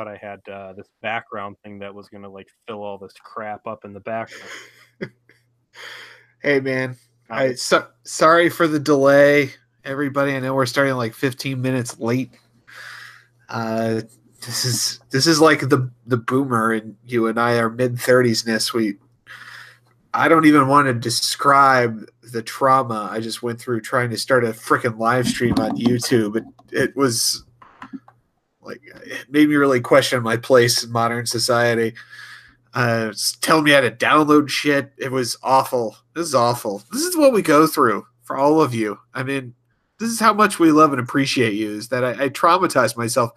thought I had uh, this background thing that was gonna like fill all this crap up in the background. hey man, I so, sorry for the delay, everybody. I know we're starting like 15 minutes late. Uh, this is this is like the the boomer and you and I are mid 30s ness. We I don't even want to describe the trauma I just went through trying to start a freaking live stream on YouTube. It, it was like it made me really question my place in modern society. Uh, telling me how to download shit. It was awful. This is awful. This is what we go through for all of you. I mean, this is how much we love and appreciate you. Is that I, I traumatize myself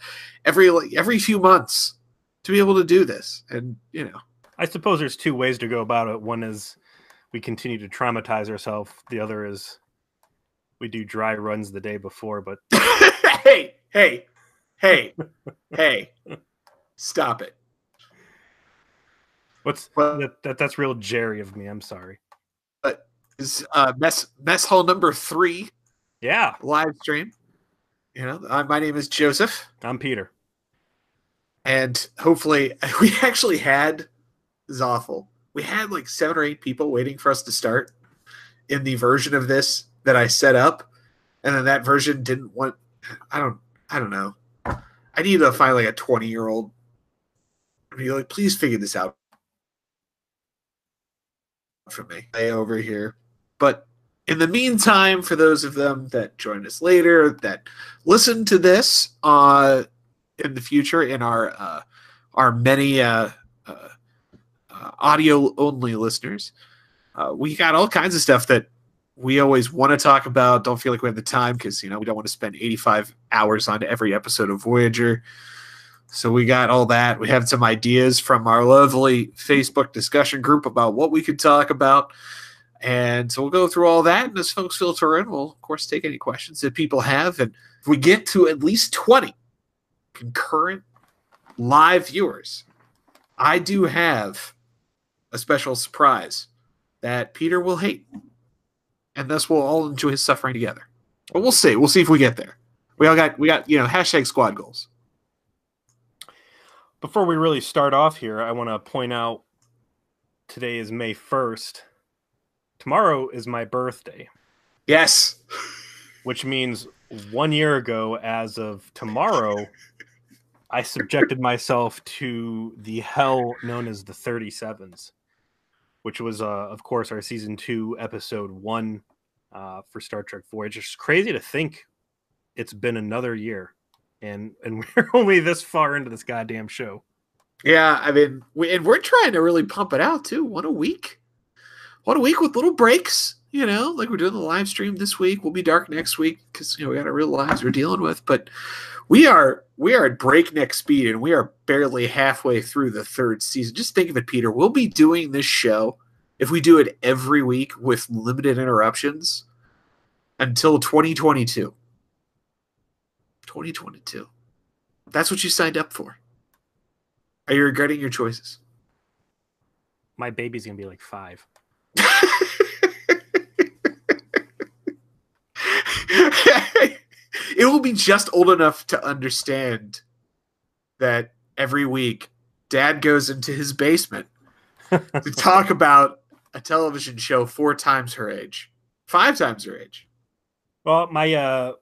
every like, every few months to be able to do this, and you know. I suppose there's two ways to go about it. One is we continue to traumatize ourselves. The other is we do dry runs the day before. But hey, hey, hey, hey, stop it. What's well, that, that? That's real Jerry of me. I'm sorry. But is uh, mess mess hall number three? Yeah, live stream. You know, uh, my name is Joseph. I'm Peter. And hopefully, we actually had is awful. We had like seven or eight people waiting for us to start in the version of this that I set up, and then that version didn't want. I don't. I don't know. I need to find like a 20 year old. Mean, like, please figure this out for me. Lay over here. But in the meantime, for those of them that join us later, that listen to this uh, in the future in our uh, our many uh, uh, uh audio only listeners, uh, we got all kinds of stuff that we always want to talk about. Don't feel like we have the time because you know we don't want to spend 85 hours on every episode of Voyager. So we got all that. We have some ideas from our lovely Facebook discussion group about what we could talk about. And so we'll go through all that. And as folks filter in, we'll, of course, take any questions that people have. And if we get to at least 20 concurrent live viewers, I do have a special surprise that Peter will hate. And thus we'll all enjoy his suffering together. But we'll see. We'll see if we get there. We all got, we got, you know, hashtag squad goals. Before we really start off here, I want to point out today is May 1st. Tomorrow is my birthday. Yes. Which means one year ago, as of tomorrow, I subjected myself to the hell known as the 37s, which was, uh, of course, our season two, episode one uh, for Star Trek Voyager. It's crazy to think it's been another year and and we're only this far into this goddamn show. Yeah, I mean, we, and we're trying to really pump it out too. One a week, one a week with little breaks. You know, like we're doing the live stream this week. We'll be dark next week because you know we got our real lives we're dealing with. But we are we are at breakneck speed, and we are barely halfway through the third season. Just think of it, Peter. We'll be doing this show if we do it every week with limited interruptions until 2022. 2022. That's what you signed up for. Are you regretting your choices? My baby's gonna be like five. it will be just old enough to understand that every week dad goes into his basement to talk about a television show four times her age, five times her age. Well, my uh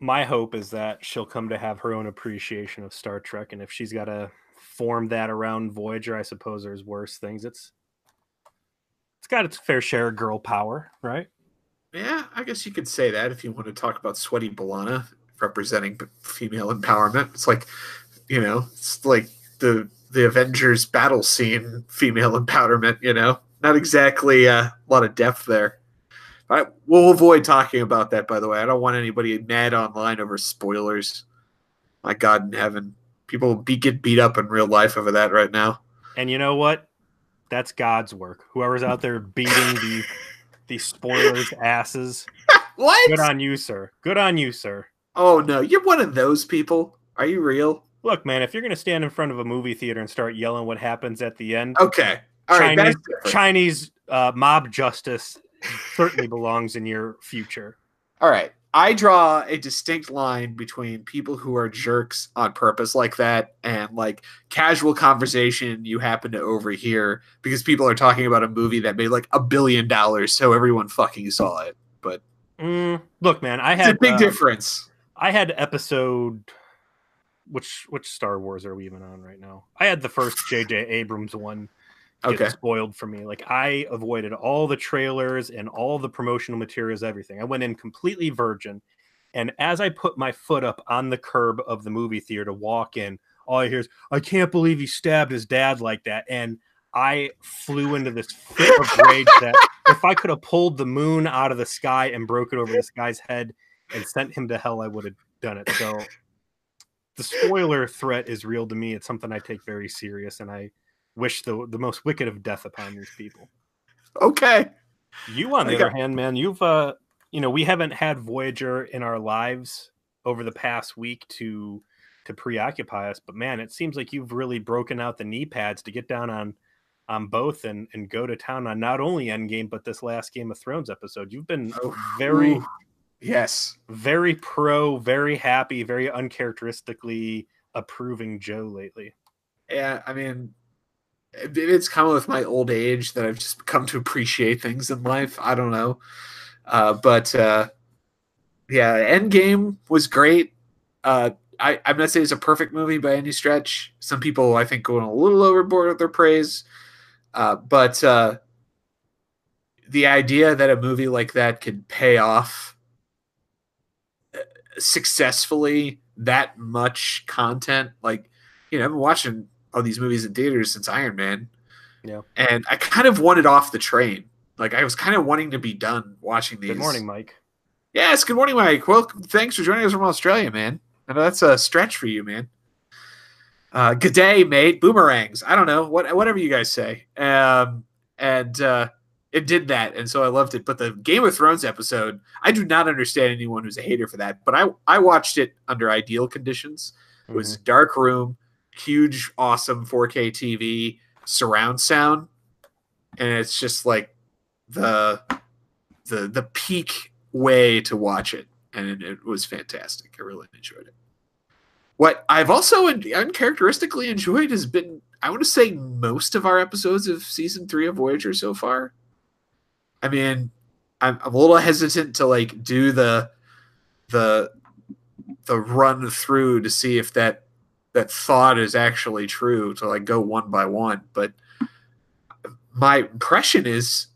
my hope is that she'll come to have her own appreciation of Star Trek, and if she's got to form that around Voyager, I suppose there's worse things. It's it's got its fair share of girl power, right? Yeah, I guess you could say that if you want to talk about Sweaty B'Elanna representing female empowerment. It's like, you know, it's like the the Avengers battle scene, female empowerment. You know, not exactly uh, a lot of depth there. All right, we'll avoid talking about that, by the way. I don't want anybody mad online over spoilers. My God in heaven. People be, get beat up in real life over that right now. And you know what? That's God's work. Whoever's out there beating the the spoilers asses. what? Good on you, sir. Good on you, sir. Oh no, you're one of those people. Are you real? Look, man, if you're gonna stand in front of a movie theater and start yelling what happens at the end, okay, All Chinese, right, Chinese uh, mob justice certainly belongs in your future. All right. I draw a distinct line between people who are jerks on purpose like that and like casual conversation you happen to overhear because people are talking about a movie that made like a billion dollars, so everyone fucking saw it. But Mm, look, man, I it's had a big uh, difference. I had episode. Which which Star Wars are we even on right now? I had the first J.J. Abrams one get Okay. spoiled for me. Like I avoided all the trailers and all the promotional materials, everything. I went in completely virgin, and as I put my foot up on the curb of the movie theater to walk in, all I hear is, "I can't believe he stabbed his dad like that," and I flew into this fit of rage that if I could have pulled the moon out of the sky and broke it over this guy's head and sent him to hell, I would have done it. So the spoiler threat is real to me. It's something I take very serious, and I wish the the most wicked of death upon these people. Okay. You, on the other hand, man, you've uh, you know, we haven't had Voyager in our lives over the past week to to preoccupy us, but man, it seems like you've really broken out the knee pads to get down on on both and and go to town on not only Endgame but this last Game of Thrones episode. You've been Oh, very ooh. Yes. very pro, very happy, very uncharacteristically approving Joe lately. Yeah, I mean, it's come with my old age that I've just come to appreciate things in life. I don't know, uh, but uh, yeah, Endgame was great. Uh, I, I'm not saying it's a perfect movie by any stretch. Some people, I think, going a little overboard with their praise, uh, but uh, the idea that a movie like that could pay off uh, successfully that much content, like you know, I've been watching all these movies in theaters since Iron Man. Yeah. And I kind of wanted off the train. Like I was kind of wanting to be done watching these. Good morning, Mike. Yes, good morning, Mike. Well, thanks for joining us from Australia, man. I know that's a stretch for you, man. Uh, good day, mate. Boomerangs. I don't know what whatever you guys say. Um, and uh, it did that, and so I loved it. But the Game of Thrones episode, I do not understand anyone who's a hater for that. But I I watched it under ideal conditions. It was Mhm. dark room, huge, awesome 4K TV, surround sound, and it's just like the the the peak way to watch it, and it, was fantastic. I really enjoyed it. What I've also uncharacteristically enjoyed has been, I want to say, most of our episodes of season three of Voyager so far. I mean, I'm, I'm a little hesitant to like do the the the run through to see if that that thought is actually true to like go one by one but my impression is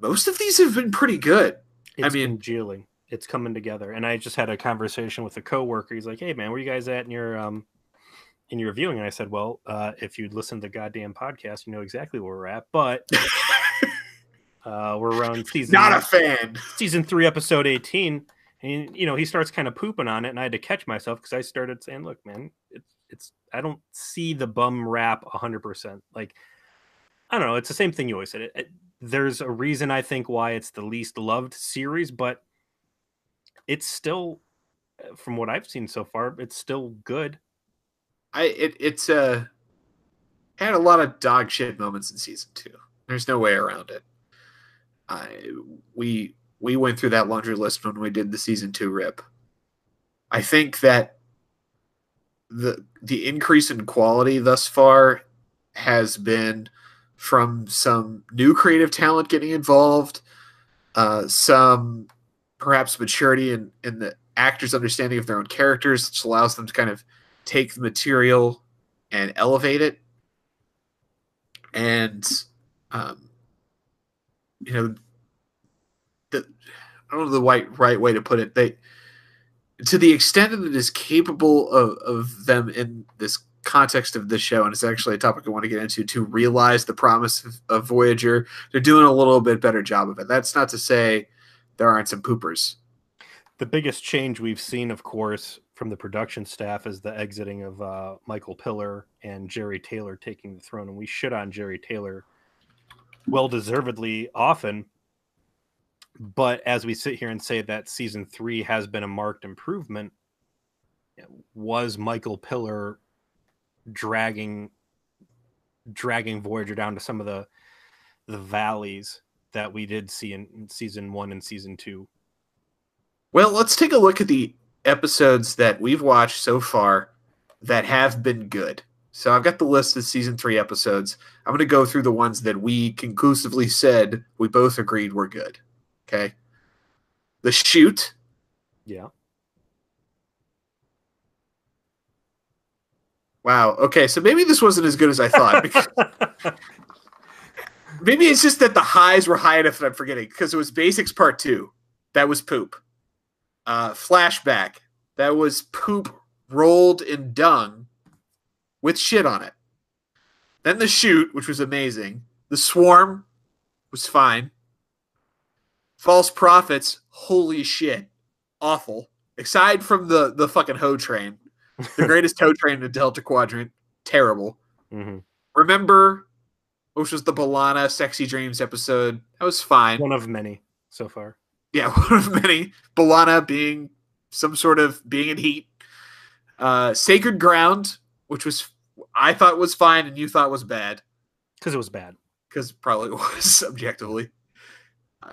most of these have been pretty good It's I mean- congealing. It's coming together. And I just had a conversation with a coworker. He's like, "Hey, man, where you guys at in your um in your viewing?" And I said, "Well, uh, if you'd listen to the goddamn podcast, you know exactly where we're at. But uh, we're around season not a fan season three, episode eighteen, and you know he starts kind of pooping on it, and I had to catch myself because I started saying, "Look, man, it's it's I don't see the bum rap hundred percent. Like I don't know, it's the same thing you always said. It, it- there's a reason I think why it's the least loved series, but it's still, uh, from what I've seen so far, it's still good. i it, it's uh had a lot of dog shit moments in season two there's no way around it i we we went through that laundry list when we did the season two rip i think that the the increase in quality thus far has been from some new creative talent getting involved, uh, some perhaps maturity in, in the actors' understanding of their own characters, which allows them to kind of take the material and elevate it. And, um, you know, the, I don't know the right, right way to put it. They, to the extent that it is capable of, of them in this context of this show, and it's actually a topic I want to get into, to realize the promise of, of Voyager, they're doing a little bit better job of it. That's not to say there aren't some poopers. The biggest change we've seen, of course, from the production staff is the exiting of uh, Michael Piller and Jeri Taylor taking the throne. And we shit on Jeri Taylor well deservedly often. But as we sit here and say that season three has been a marked improvement, was Michael Piller dragging dragging Voyager down to some of the the valleys that we did see in, season one and season two? Well, let's take a look at the episodes that we've watched so far that have been good. So I've got the list of season three episodes. I'm going to go through the ones that we conclusively said we both agreed were good. Okay. The Chute. Yeah. Wow. Okay. So maybe this wasn't as good as I thought. Because maybe it's just that the highs were high enough that I'm forgetting because it was Basics Part Two. That was poop. Uh, flashback. That was poop rolled in dung with shit on it. Then the Chute, which was amazing. The swarm was fine. False prophets, holy shit, awful. Aside from the the fucking hoe train, the greatest toe train in the Delta Quadrant, terrible. hmm Remember, which was the B'Elanna Sexy Dreams episode. That was fine. One of many so far. Yeah, one of many. B'Elanna being some sort of being in heat. Uh, Sacred Ground, which was I thought was fine and you thought was bad Because it was bad. because probably was objectively.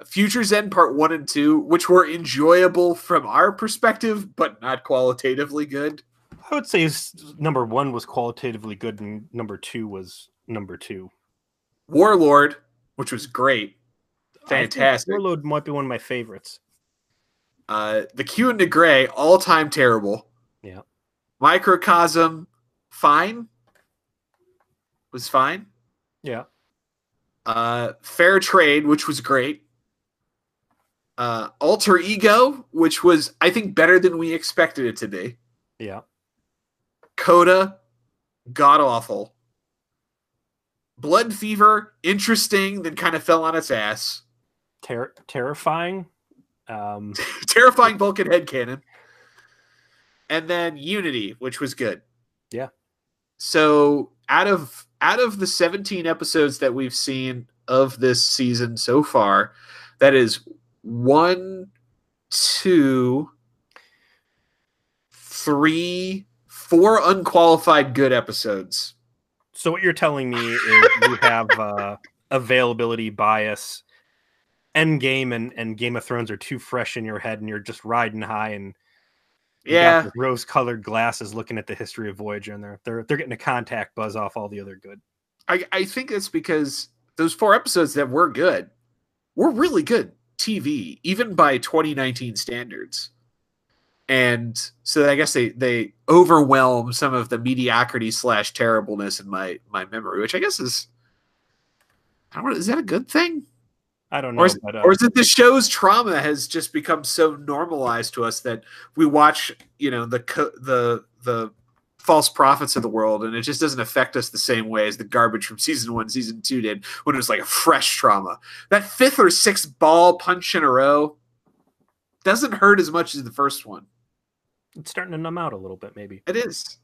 Futures End Part One and Two, which were enjoyable from our perspective, but not qualitatively good. I would say number one was qualitatively good, and number two was number two. Warlord, which was great. Fantastic. Warlord might be one of my favorites. Uh, the Q and the Gray, all time terrible. Yeah. Microcosm, fine. Was fine. Yeah. Uh, Fair Trade, which was great. Uh, Alter Ego, which was, I think, better than we expected it to be. Yeah. Coda, god awful. Blood Fever, interesting, then kind of fell on its ass. Ter- terrifying. Um, Terrifying Vulcan head cannon. And then Unity, which was good. Yeah. So out of out of the 17 episodes that we've seen of this season so far, that is one, two, three, four unqualified good episodes. so what you're telling me is you have uh, availability bias. Endgame and, and Game of Thrones are too fresh in your head, and you're just riding high and Yeah. rose-colored glasses, looking at the history of Voyager, and they're they're they're getting a contact buzz off all the other good. I, I think it's because those four episodes that were good were really good TV, even by 2019 standards. And so I guess they they overwhelm some of the mediocrity slash terribleness in my my memory, which I guess is I don't know, is that a good thing? I don't know, Or is, but uh, or is it the show's trauma has just become so normalized to us that we watch, you know, the co- the the false prophets of the world, and it just doesn't affect us the same way as the garbage from season one, season two did when it was like a fresh trauma. That fifth or sixth ball punch in a row doesn't hurt as much as the first one. it's starting to numb out a little bit, maybe. It is.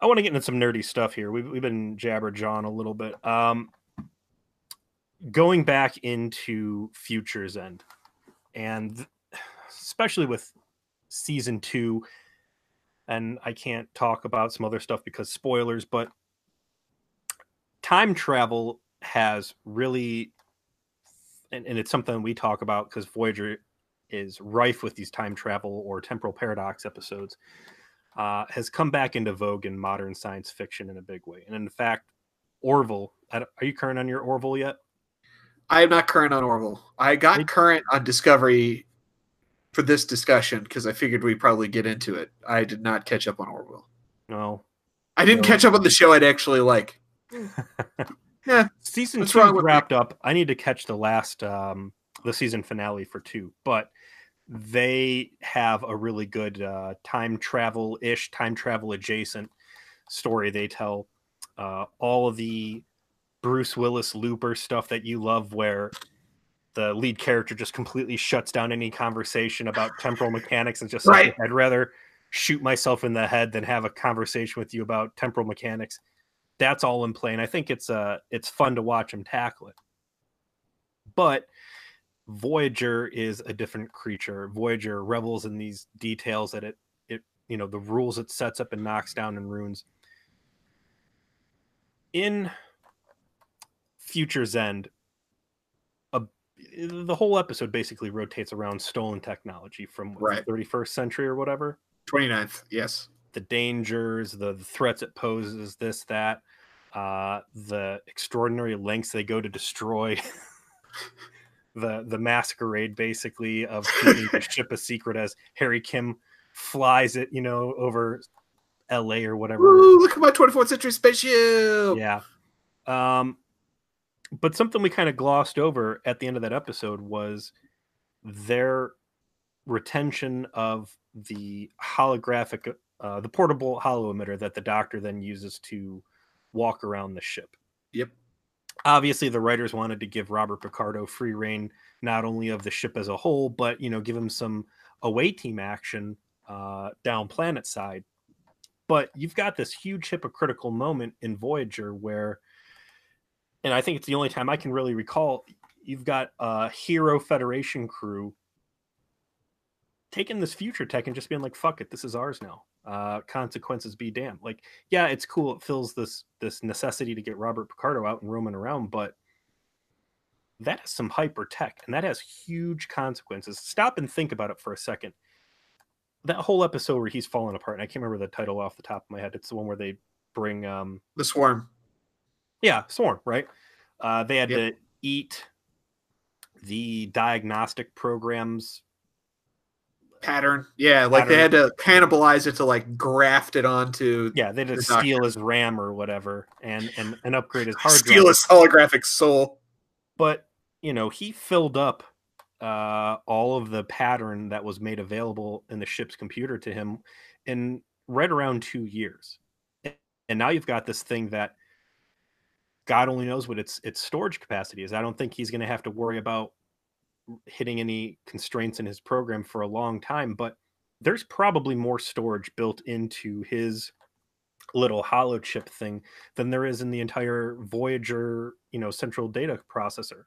I want to get into some nerdy stuff here. We've, we've been jabber John a little bit. Um, going back into Futures End, and especially with season two, and I can't talk about some other stuff because spoilers, but time travel has really, and, and it's something we talk about because Voyager is rife with these time travel or temporal paradox episodes uh, has come back into vogue in modern science fiction in a big way. And in fact, Orville, are you current on your Orville yet? I am not current on Orville. I got current on Discovery for this discussion because I figured we'd probably get into it. I did not catch up on Orville. No. I didn't No. catch up on the show I'd actually like. Yeah. season two with me? wrapped up. I need to catch the last um the season finale for two, but they have a really good uh time travel ish, time travel adjacent story they tell. Uh all of the Bruce Willis Looper stuff that you love where the lead character just completely shuts down any conversation about temporal mechanics and just says, Right. I'd rather shoot myself in the head than have a conversation with you about temporal mechanics. That's all in play, and I think it's uh it's fun to watch him tackle it. But Voyager is a different creature. Voyager revels in these details that it it you know the rules it sets up and knocks down and ruins. In Future's End, the whole episode basically rotates around stolen technology from what, Right. the 31st century or whatever. 29th, yes. The dangers, the, the threats it poses, this, that, uh, the extraordinary lengths they go to destroy the the masquerade, basically of keeping the ship a secret as Harry Kim flies it, you know, over L.A. or whatever. Woo, look at my 24th century spaceship. Yeah. Um, but something we kind of glossed over at the end of that episode was their retention of the holographic, uh, the portable holo emitter that the doctor then uses to walk around the ship. Yep. Obviously, the writers wanted to give Robert Picardo free reign, not only of the ship as a whole, but you know, give him some away team action uh, down planet side. But you've got this huge hypocritical moment in Voyager where, and I think it's the only time I can really recall, you've got a hero Federation crew taking this future tech and just being like, "Fuck it, this is ours now." Uh, consequences be damned. Like, yeah, it's cool. It fills this this necessity to get Robert Picardo out and roaming around, but that is some hyper tech, and that has huge consequences. Stop and think about it for a second. That whole episode where he's falling apart, and I can't remember the title off the top of my head. It's the one where they bring um The swarm. Yeah, Swarm, right? Uh, they had Yep. to eat the diagnostic programs. Pattern. Yeah, like they had to cannibalize it to like graft it onto Yeah, they had to The doctor. steal his RAM or whatever, and and and upgrade his hard steal drive. his holographic soul. But you know, he filled up uh, all of the pattern that was made available in the ship's computer to him in right around two years. And now you've got this thing that God only knows what its its storage capacity is. I don't think he's going to have to worry about hitting any constraints in his program for a long time, but there's probably more storage built into his little holo chip thing than there is in the entire Voyager, you know, central data processor.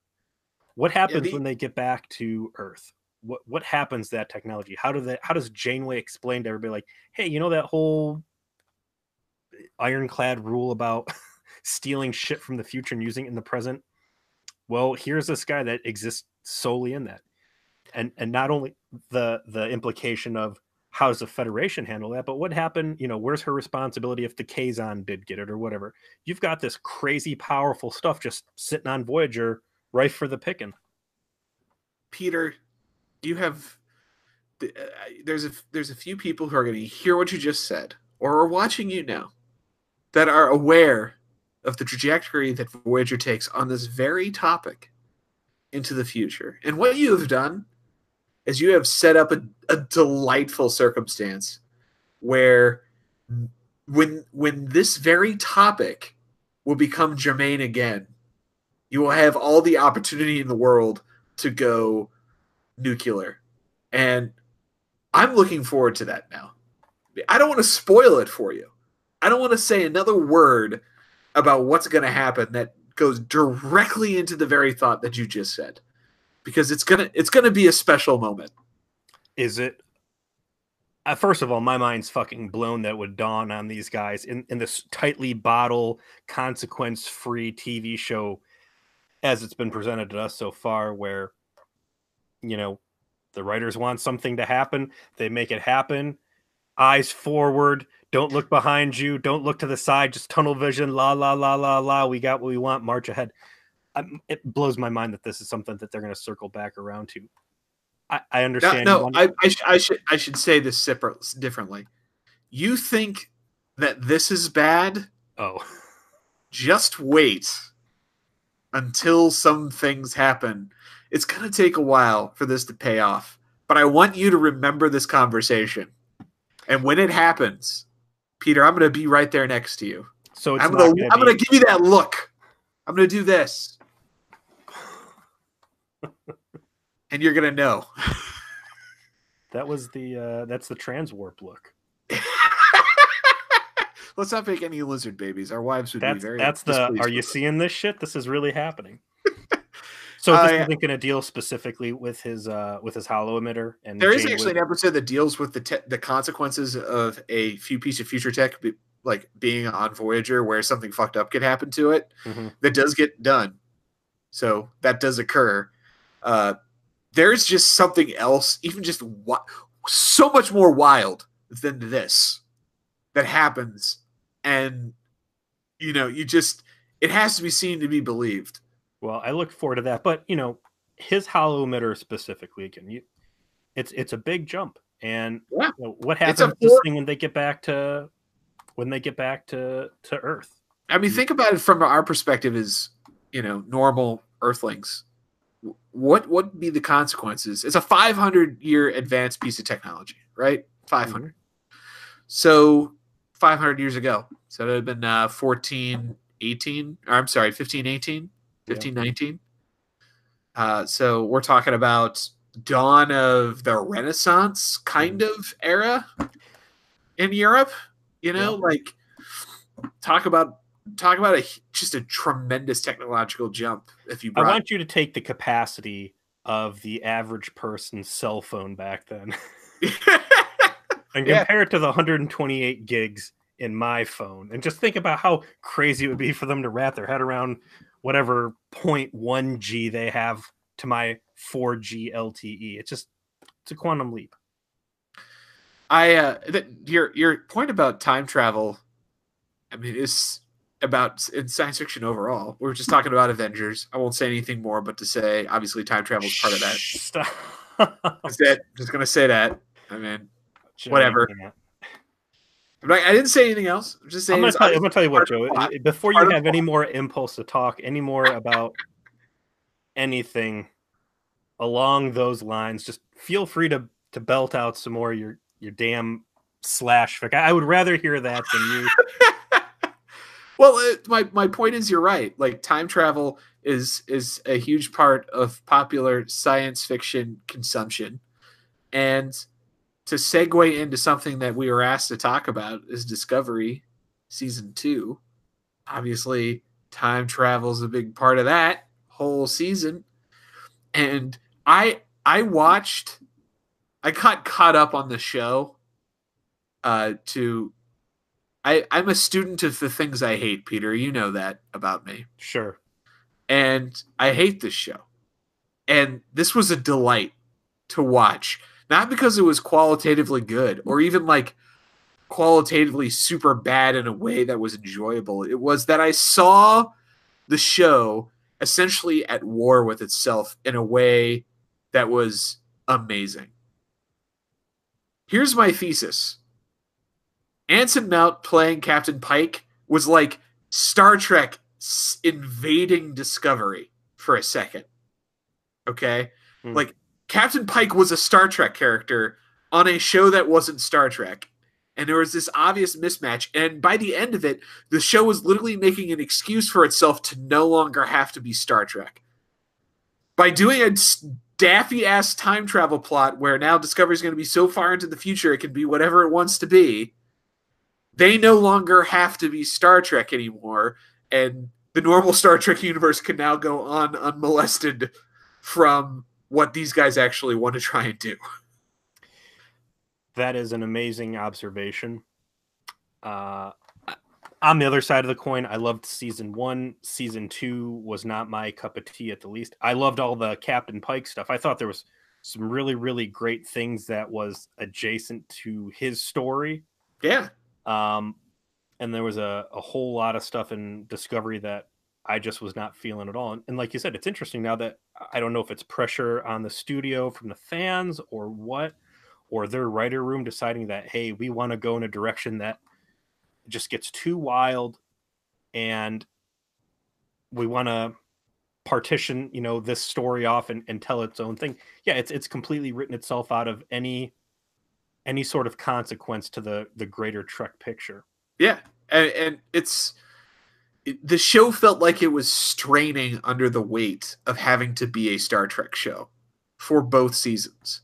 What happens the- when they get back to Earth? What what happens to that technology? How do they how does Janeway explain to everybody like, hey, you know that whole eh, ironclad rule about stealing shit from the future and using it in the present? Well, here's this guy that exists solely in that. And and not only the the implication of how does the Federation handle that, but what happened, you know, where's her responsibility if the Kazon did get it or whatever? You've got this crazy powerful stuff just sitting on Voyager rife for the picking. Peter, you have uh, there's a there's a few people who are going to hear what you just said or are watching you now that are aware of the trajectory that Voyager takes on this very topic into the future. And what you have done is you have set up a, a delightful circumstance where when when this very topic will become germane again, you will have all the opportunity in the world to go nuclear. And I'm looking forward to that now. I don't want to spoil it for you. I don't want to say another word about what's going to happen that goes directly into the very thought that you just said because it's going to it's going to be a special moment. Is it uh, first of all, my mind's fucking blown that would dawn on these guys in, in this tightly bottle, consequence free TV show as it's been presented to us so far, where you know the writers want something to happen, they make it happen. Eyes forward, don't look behind you, don't look to the side, just tunnel vision, la la la la la. We got what we want, march ahead. Um, it blows my mind that this is something that they're going to circle back around to. I, I understand. no want- I, I, sh- I should I should say this separate, differently. You think that this is bad? oh. Just wait until some things happen. It's going to take a while for this to pay off, but I want you to remember this conversation. And when it happens, Peter, I'm going to be right there next to you. So it's I'm going gonna I'm going to give you that look. I'm going to do this. and you're going to know. that was the uh that's the trans warp look. Let's not make any lizard babies. Our wives would be That's very that's the are you seeing this shit? This is really happening. So this I- isn't gonna deal specifically with his uh with his holo emitter and There is actually an episode that deals with the te- the consequences of a few piece of future tech, be- like being on Voyager, where something fucked up could happen to it. Mhm. That does get done, so that does occur. uh, there's just something else, even just wi- so much more wild than this that happens, and you know, you just it has to be seen to be believed. Well, I look forward to that, but you know, his holo emitter specifically again, you, it's it's a big jump, and Yeah. you know, what happens to this thing when they get back to when they get back to to Earth? I mean, think about it from our perspective as you know normal Earthlings. What what would be the consequences? It's a 500 year advanced piece of technology, right? 500. So 500 years ago, so it would have been uh, 14, 18, or I'm sorry, 15, 18, 15, 19. Uh, so we're talking about dawn of the Renaissance kind of era in Europe. You know, like talk about talk about a just a tremendous technological jump. If you I want you to take the capacity of the average person's cell phone back then and Yeah. compare it to the 128 gigs in my phone and just think about how crazy it would be for them to wrap their head around whatever 0.1 G they have to my 4G LTE. It's just it's a quantum leap. I uh, th- your your point about time travel, I mean, is about in science fiction overall. We were just talking about Avengers. I won't say anything more, but to say obviously time travel is part of that. Stop. That's it. Just gonna say that. I mean, Whatever. Not, I didn't say anything else. I'm just saying. I'm gonna, tell you, I'm gonna tell you what, Joe. Before you have any more impulse to talk, any more about anything along those lines, just feel free to to belt out some more of your your damn slash fic. I I would rather hear that than you. well, it, my my point is, you're right. Like time travel is is a huge part of popular science fiction consumption, and to segue into something that we were asked to talk about is Discovery season two. Obviously, time travel is a big part of that whole season, and I I watched. I got caught up on the show uh, to I, I'm a student of the things I hate, Peter. You know that about me. Sure. And I hate this show. And this was a delight to watch. Not because it was qualitatively good or even like qualitatively super bad in a way that was enjoyable. It was that I saw the show essentially at war with itself in a way that was amazing. Here's my thesis. Anson Mount playing Captain Pike was like Star Trek invading Discovery for a second. Okay? Hmm. Like Captain Pike was a Star Trek character on a show that wasn't Star Trek. And there was this obvious mismatch. And by the end of it, the show was literally making an excuse for itself to no longer have to be Star Trek. By doing a daffy ass time travel plot where now Discovery is going to be so far into the future it can be whatever it wants to be, they no longer have to be Star Trek anymore, and the normal Star Trek universe can now go on unmolested from what these guys actually want to try and do. That is an amazing observation. Uh, on the other side of the coin, I loved season one. Season two was not my cup of tea at the least. I loved all the Captain Pike stuff. I thought there was some really, really great things that was adjacent to his story. Yeah. Um, and there was a, a whole lot of stuff in Discovery that I just was not feeling at all. And, like you said, it's interesting now that I don't know if it's pressure on the studio from the fans or what, or their writer room deciding that, hey, we want to go in a direction that just gets too wild and we want to partition, you know, this story off and, and tell its own thing. Yeah, it's it's completely written itself out of any any sort of consequence to the the greater Trek picture. Yeah. And, and it's the show felt like it was straining under the weight of having to be a Star Trek show for both seasons.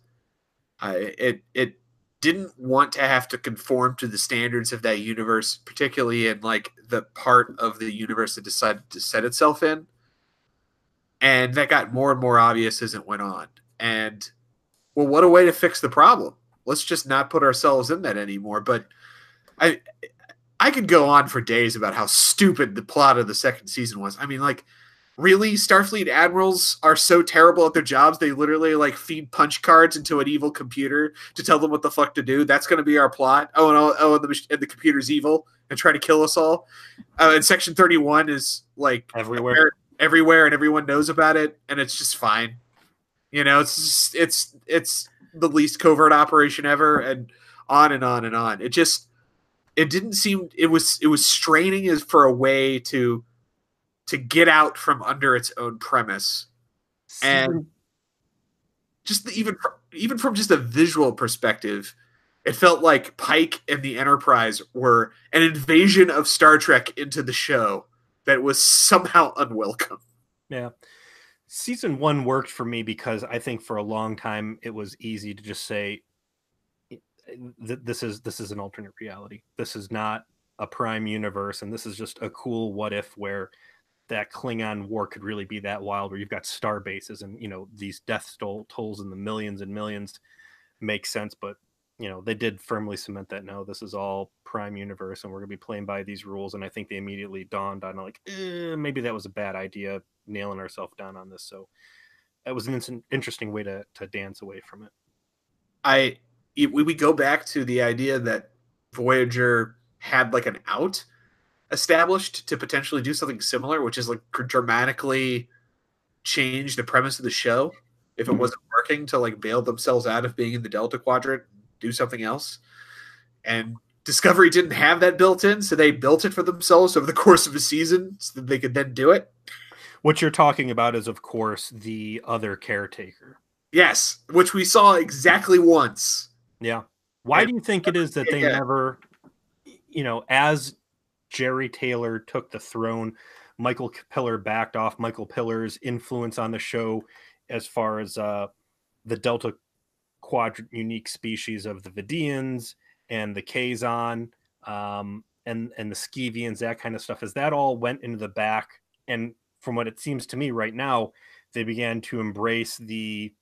I it it didn't want to have to conform to the standards of that universe, particularly in like the part of the universe it decided to set itself in. And that got more and more obvious as it went on. And well, what a way to fix the problem. Let's just not put ourselves in that anymore. But I I could go on for days about how stupid the plot of the second season was. I mean, like really Starfleet admirals are so terrible at their jobs they literally like feed punch cards into an evil computer to tell them what the fuck to do. That's going to be our plot. Oh, and oh, oh and the, and the computer's evil and try to kill us all. Uh, and Section Thirty One is like everywhere, everywhere, and everyone knows about it, and it's just fine. You know, it's just, it's it's the least covert operation ever, and on and on and on. It just it didn't seem it was it was straining as for a way to to get out from under its own premise. And just the, even even from just a visual perspective it felt like pike and the enterprise were an invasion of star trek into the show that was somehow unwelcome. Yeah. Season one worked for me because i think for a long time it was easy to just say this is this is an alternate reality this is not a prime universe and this is just a cool what if where that Klingon war could really be that wild, where you've got star bases and you know these death toll, tolls in the millions and millions make sense, but you know they did firmly cement that no, this is all Prime Universe, and we're gonna be playing by these rules. And I think they immediately dawned on like eh, maybe that was a bad idea, nailing ourselves down on this. So that was an interesting way to to dance away from it. I we we go back to the idea that Voyager had like an out established to potentially do something similar, which is like dramatically change the premise of the show if it mm-hmm. wasn't working to like bail themselves out of being in the Delta Quadrant, do something else. And Discovery didn't have that built in, so they built it for themselves over the course of a season so that they could then do it. What you're talking about is, of course, the other caretaker. Yes, which we saw exactly once. Yeah. Why do you think it is that they yeah. never, you know, as Jeri Taylor took the throne. Michael Piller backed off. Michael Piller's influence on the show, as far as uh, the Delta Quadrant unique species of the Vidiians and the Kazon, um, and and the Skeevians, that kind of stuff, as that all went into the back. And from what it seems to me right now, they began to embrace the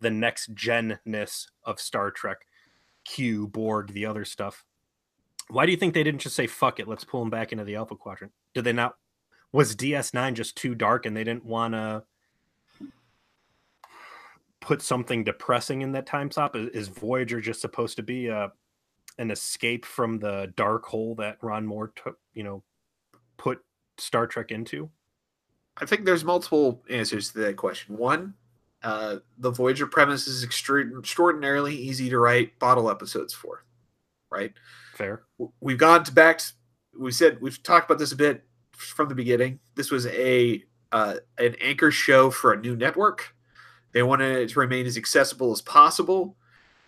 the next genness of Star Trek, Q, Borg, the other stuff. Why do you think they didn't just say fuck it? Let's pull them back into the Alpha Quadrant. Did they not? Was DS9 just too dark and they didn't want to put something depressing in that time stop? Is, is Voyager just supposed to be a uh, an escape from the dark hole that Ron Moore took? You know, put Star Trek into. I think there's multiple answers to that question. One, uh, the Voyager premise is extraordinarily easy to write bottle episodes for, right? Fair. We've gone to back. We said we've talked about this a bit from the beginning. This was a uh, an anchor show for a new network. They wanted it to remain as accessible as possible,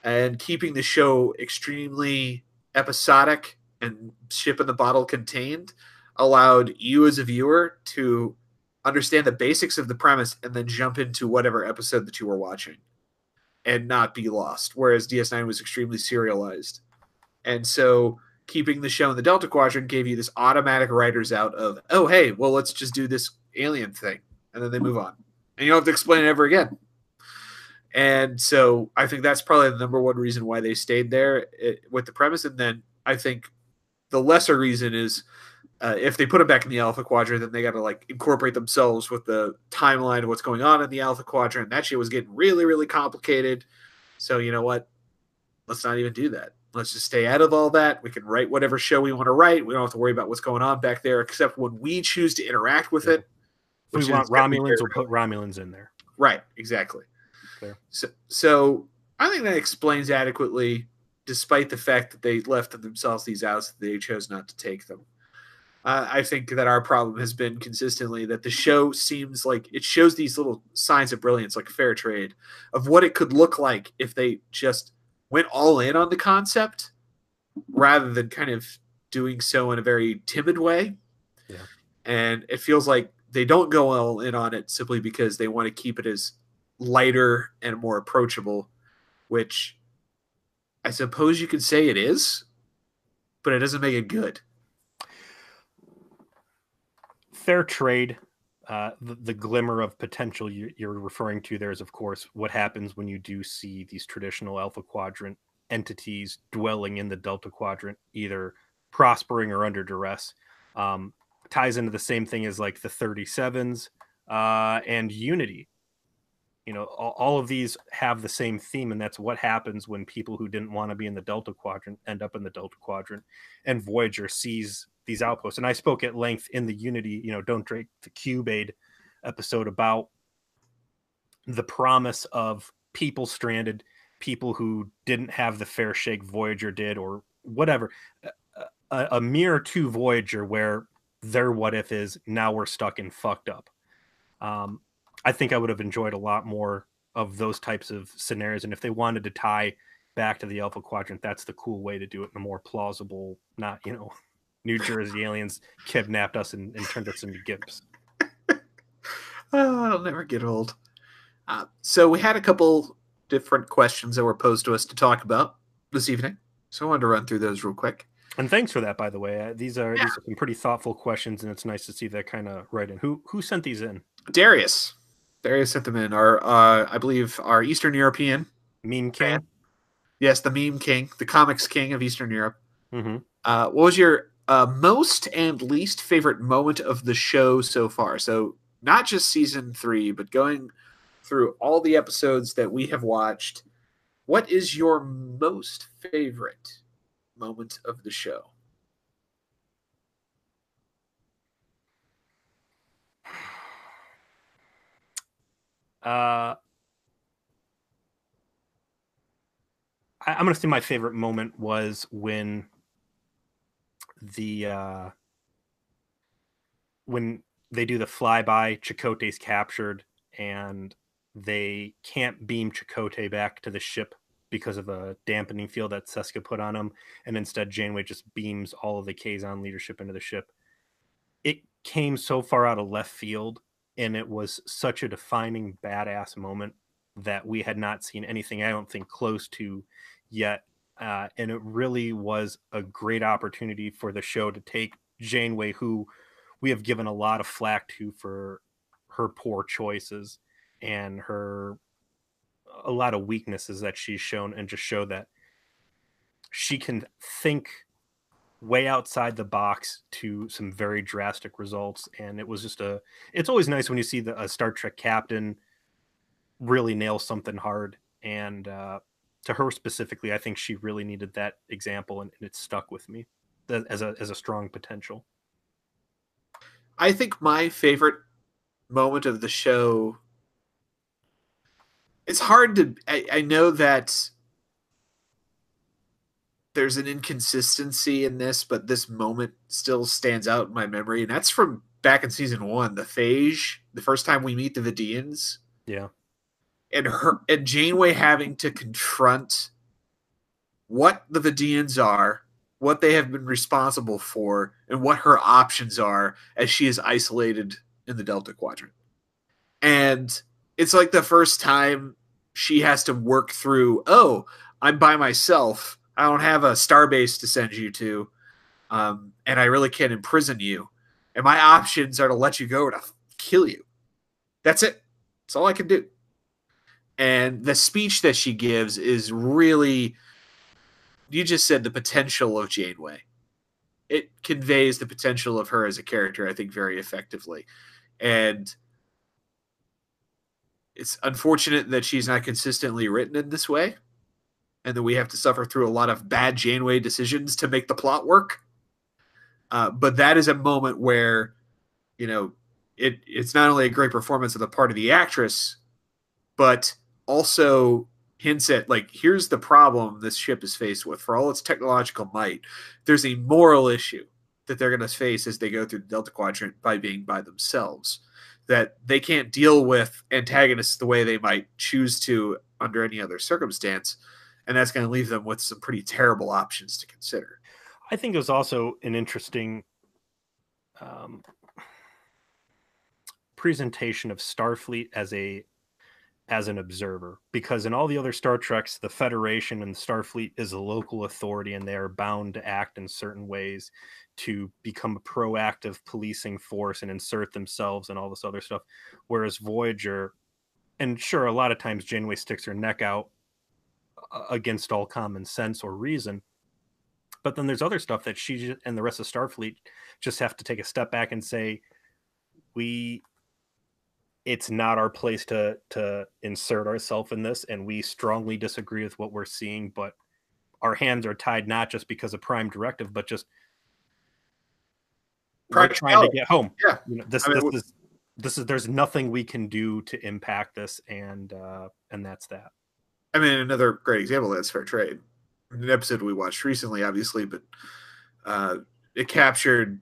and keeping the show extremely episodic and ship in the bottle contained allowed you as a viewer to understand the basics of the premise and then jump into whatever episode that you were watching and not be lost. Whereas DS9 was extremely serialized. And so keeping the show in the Delta Quadrant gave you this automatic writers out of, oh, hey, well, let's just do this alien thing. And then they move on. And you don't have to explain it ever again. And so I think that's probably the number one reason why they stayed there it, with the premise. And then I think the lesser reason is uh, if they put them back in the Alpha Quadrant, then they got to like incorporate themselves with the timeline of what's going on in the Alpha Quadrant. That shit was getting really, really complicated. So you know what? Let's not even do that. Let's just stay out of all that. We can write whatever show we want to write. We don't have to worry about what's going on back there, except when we choose to interact with it. If we want Romulans, we'll put Romulans in there. Right, exactly. So, so I think that explains adequately, despite the fact that they left themselves these outs, that they chose not to take them. Uh, I think that our problem has been consistently that the show seems like it shows these little signs of brilliance, like fair trade, of what it could look like if they just went all in on the concept rather than kind of doing so in a very timid way. Yeah. And it feels like they don't go all in on it simply because they want to keep it as lighter and more approachable, which I suppose you could say it is, but it doesn't make it good. Fair trade uh, the, the, glimmer of potential you, are referring to there is, of course, what happens when you do see these traditional Alpha Quadrant entities dwelling in the Delta Quadrant, either prospering or under duress. Um, ties into the same thing as like the 37s, uh, and Unity. You know, all, all, of these have the same theme, and that's what happens when people who didn't want to be in the Delta Quadrant end up in the Delta Quadrant, and Voyager sees these outposts. And I spoke at length in the Unity, you know, Don't Drink the Cube Aid episode about the promise of people stranded, people who didn't have the fair shake Voyager did, or whatever. A, a to Voyager where their what if is now we're stuck and fucked up. Um, I think I would have enjoyed a lot more of those types of scenarios. And if they wanted to tie back to the Alpha Quadrant, that's the cool way to do it in a more plausible, not, you know, New Jersey aliens kidnapped us and, and turned us into gimps. oh, I'll never get old. Uh, so we had a couple different questions that were posed to us to talk about this evening. So I wanted to run through those real quick. And thanks for that, by the way. Uh, these are yeah. these are some pretty thoughtful questions, and it's nice to see that kind of right in. Who who sent these in? Darius. Darius sent them in. Our uh, I believe our Eastern European meme king. Yes, the meme king, the comics king of Eastern Europe. Mm-hmm. Uh, what was your uh, most and least favorite moment of the show so far? So not just season three, but going through all the episodes that we have watched. What is your most favorite moment of the show? Uh, I, am gonna say my favorite moment was when the uh, when they do the flyby, Chakotay's captured, and they can't beam Chakotay back to the ship because of a dampening field that Seska put on him, and instead Janeway just beams all of the Kazon leadership into the ship. It came so far out of left field, and it was such a defining badass moment that we had not seen anything I don't think close to yet. Uh, and it really was a great opportunity for the show to take Janeway, who we have given a lot of flack to for her poor choices and her a lot of weaknesses that she's shown and just show that she can think way outside the box to some very drastic results. And it was just a it's always nice when you see the a star trek captain really nail something hard. And uh to her specifically i think she really needed that example and, and it stuck with me as a as a strong potential i think my favorite moment of the show it's hard to I, I know that there's an inconsistency in this, but this moment still stands out in my memory, and that's from back in season one, the Phage, the first time we meet the Vidiians. Yeah. And her and Janeway having to confront what the Vidiians are, what they have been responsible for, and what her options are as she is isolated in the Delta Quadrant. And it's like the first time she has to work through, oh, I'm by myself. I don't have a starbase to send you to. Um, and I really can't imprison you. And my options are to let you go or to kill you. That's it. That's all I can do. And the speech that she gives is really, you just said the potential of Janeway. It conveys the potential of her as a character, I think, very effectively. And it's unfortunate that she's not consistently written in this way and that we have to suffer through a lot of bad Janeway decisions to make the plot work. Uh, but that is a moment where, you know, it it's not only a great performance on the part of the actress, but also hints at like here's the problem this ship is faced with. For all its technological might, there's a moral issue that they're going to face as they go through the Delta Quadrant by being by themselves that they can't deal with antagonists the way they might choose to under any other circumstance. And that's going to leave them with some pretty terrible options to consider. I think it was also an interesting um, presentation of Starfleet as a as an observer because in all the other Star Treks, the Federation and Starfleet is a local authority and they are bound to act in certain ways to become a proactive policing force and insert themselves and all this other stuff. Whereas Voyager, and sure, a lot of times Janeway sticks her neck out uh, against all common sense or reason. But then there's other stuff that she and the rest of Starfleet just have to take a step back and say, we it's not our place to to insert ourselves in this, and we strongly disagree with what we're seeing. But our hands are tied not just because of Prime Directive, but just trying to get home. Yeah, you know, this I mean, this is this is there's nothing we can do to impact this, and uh, and that's that. I mean, another great example that's fair trade. An episode we watched recently, obviously, but uh, it captured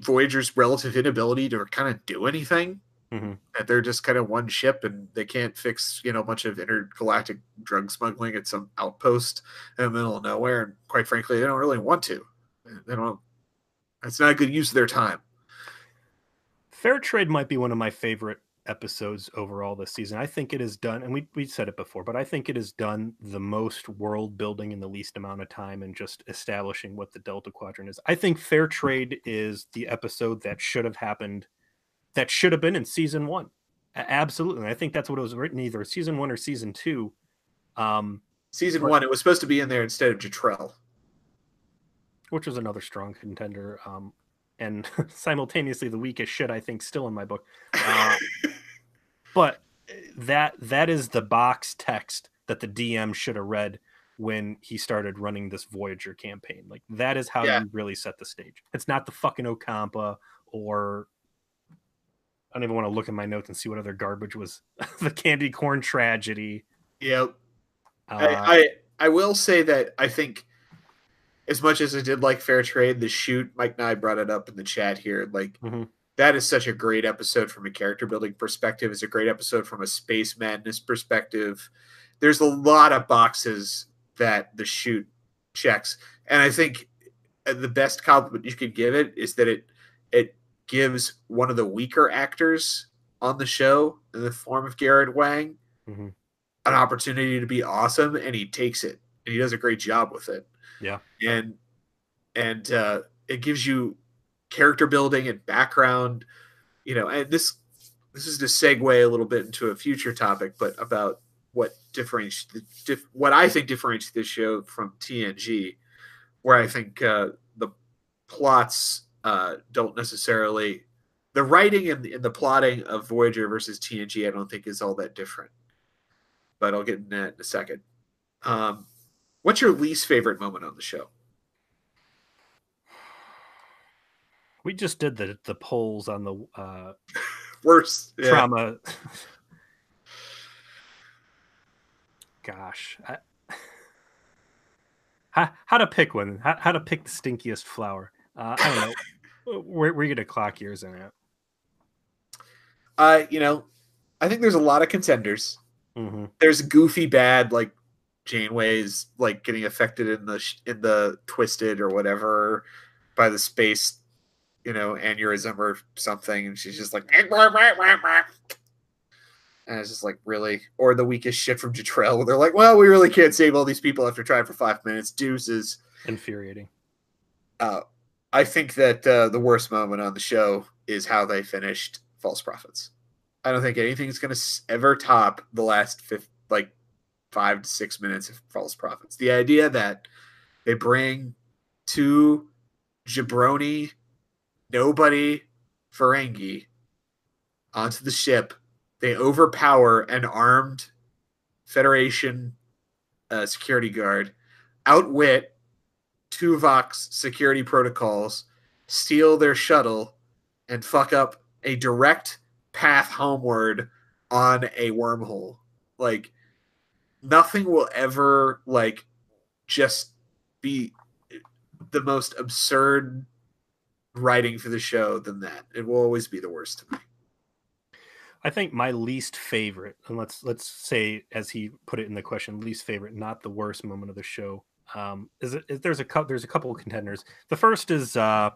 Voyager's relative inability to kind of do anything. Mhm. That they're just kind of one ship and they can't fix, you know, a bunch of intergalactic drug smuggling at some outpost in the middle of nowhere. And quite frankly, they don't really want to. They don't. It's not a good use of their time. Fair Trade might be one of my favorite episodes overall this season. I think it is done, and we we said it before, but I think it has done the most world building in the least amount of time and just establishing what the Delta Quadrant is. I think Fair Trade is the episode that should have happened, that should have been in season one. Absolutely, and I think that's what it was written either season one or season two. Um, Season Right. one, it was supposed to be in there instead of Jetrel. which was another strong contender. Um, and simultaneously the weakest shit I think still in my book. Uh, but that that is the box text that the DM should have read when he started running this Voyager campaign. Like that is how Yeah. you really set the stage. It's not the fucking Ocampa or I don't even want to look in my notes and see what other garbage was. the candy corn tragedy. Yep. Uh, I, I I will say that I think as much as I did like Fair Trade, the Chute, Mike and I brought it up in the chat here. Like Mhm. that is such a great episode from a character building perspective. It's a great episode from a space madness perspective. There's a lot of boxes that the Chute checks, and I think uh, the best compliment you could give it is that it it gives one of the weaker actors on the show in the form of Garrett Wang Mhm. an opportunity to be awesome and he takes it and he does a great job with it Yeah. and and uh it gives you character building and background you know and this this is to segue a little bit into a future topic but about what differentiates the dif- what i think differentiates this show from tng where i think uh the plots uh don't necessarily the writing and the, and the plotting of voyager versus tng i don't think is all that different but I'll get into that in a second. Um, what's your least favorite moment on the show? we just did the the polls on the uh, Worst. Yeah. trauma. Gosh, I, how how to pick one? How, how to pick the stinkiest flower? Uh, I don't know. You get a clock yours in it? Uh, you know, I think there's a lot of contenders. hmm There's goofy bad like Janeway's like getting affected in the sh- in the twisted or whatever by the space, you know, aneurysm or something, and she's just like, and it's just like really, or the weakest shit from Jetrel. They're like, well, we really can't save all these people after trying for five minutes. Deuces. Infuriating. uh, I think that uh, the worst moment on the show is how they finished False Profits. I don't think anything's going to ever top the last fifth, like five to six minutes of False Profits. The idea that they bring two jabroni, nobody Ferengi onto the ship, they overpower an armed Federation uh, security guard, outwit Tuvok's security protocols, steal their shuttle, and fuck up a direct path homeward on a wormhole. Like nothing will ever like just be the most absurd writing for the show than that. It will always be the worst to me. I think my least favorite, and let's let's say as he put it in the question, least favorite, not the worst moment of the show. Um, is it? Is, there's a couple. There's a couple of contenders. The first is uh,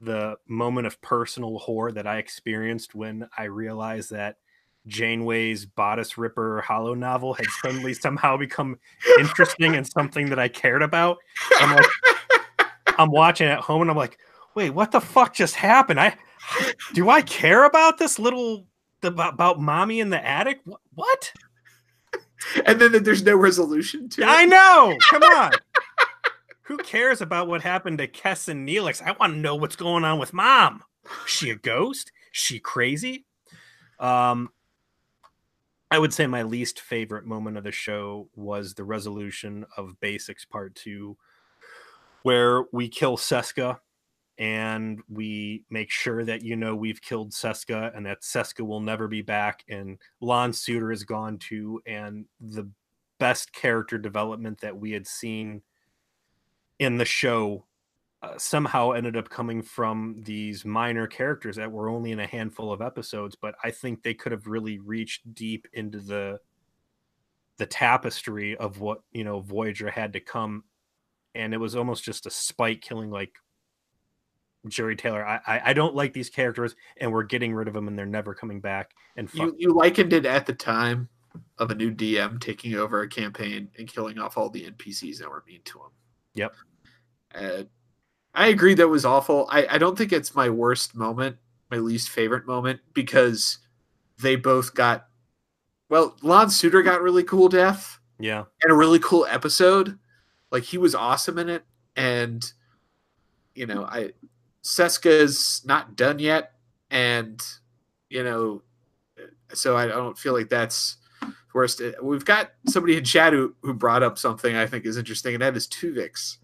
the moment of personal horror that I experienced when I realized that Janeway's bodice ripper holo novel had suddenly somehow become interesting and something that I cared about. I'm like, I'm watching at home and I'm like, wait, what the fuck just happened? I do I care about this little about, about mommy in the attic? Wh- What? And then there's no resolution to it. I know. Come on. Who cares about what happened to Kes and Neelix? I want to know what's going on with mom. She a ghost? She crazy? Um, I would say my least favorite moment of the show was the resolution of Basics Part Two, where we kill Seska and we make sure that you know we've killed Seska and that Seska will never be back and Lon Suder is gone too and the best character development that we had seen in the show uh, somehow ended up coming from these minor characters that were only in a handful of episodes but I think they could have really reached deep into the the tapestry of what you know Voyager had to come and it was almost just a spike killing like Jeri Taylor. I, I, I don't like these characters, and we're getting rid of them, and they're never coming back. And fuck. You you likened it at the time of a new DM taking over a campaign and killing off all the NPCs that were mean to him. Yep. Uh, I agree that was awful. I, I don't think it's my worst moment, my least favorite moment, because they both got well, Lon Suder got really cool death yeah, and a really cool episode. Like he was awesome in it, and you know, I Seska's not done yet, and you know, so I don't feel like that's worst. We've got somebody in chat who, who brought up something I think is interesting, and that is Tuvix.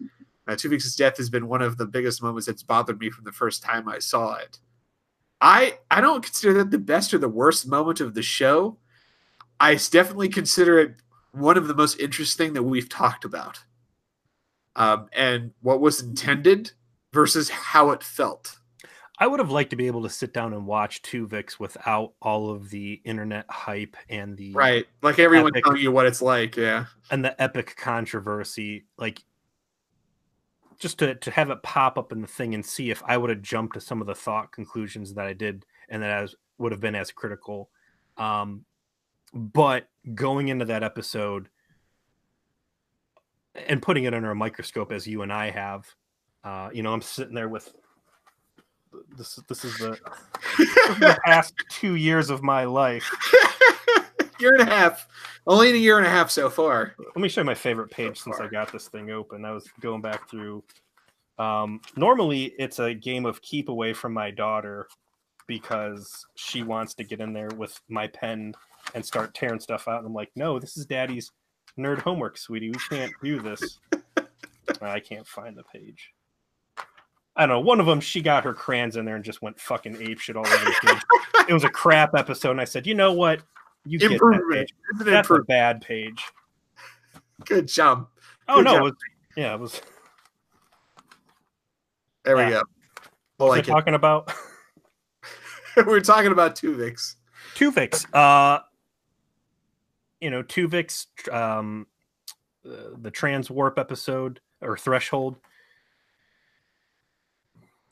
Uh, Tuvix's death has been one of the biggest moments that's bothered me from the first time I saw it. I I don't consider that the best or the worst moment of the show. I definitely consider it one of the most interesting that we've talked about. Um, and what was intended versus how it felt. I would have liked to be able to sit down and watch Tuvix without all of the internet hype and the Right. Like everyone Epic. telling you what it's like. Yeah. and the epic controversy. Like just to to have it pop up in the thing and see if I would have jumped to some of the thought conclusions that I did and that I was, would have been as critical. Um, but going into that episode and putting it under a microscope as you and I have, uh, you know, I'm sitting there with this. This is the, the past two years of my life. year and a half. Only in a year and a half so far. Let me show you my favorite page since I got this thing open. I was going back through. Um, normally, it's a game of keep away from my daughter because she wants to get in there with my pen and start tearing stuff out. And I'm like, no, this is daddy's nerd homework, sweetie. We can't do this. I can't find the page. I don't know. One of them, she got her crayons in there and just went fucking ape shit all over the page. it was a crap episode, and I said, you know what? You get that page. That's a bad page. Good job. Oh Good no, job. it was, yeah, it was. There we Yeah. go. What like I talking about? We're talking about Tuvix. Tuvix. Uh, you know, Tuvix, um, uh, the trans warp episode or threshold.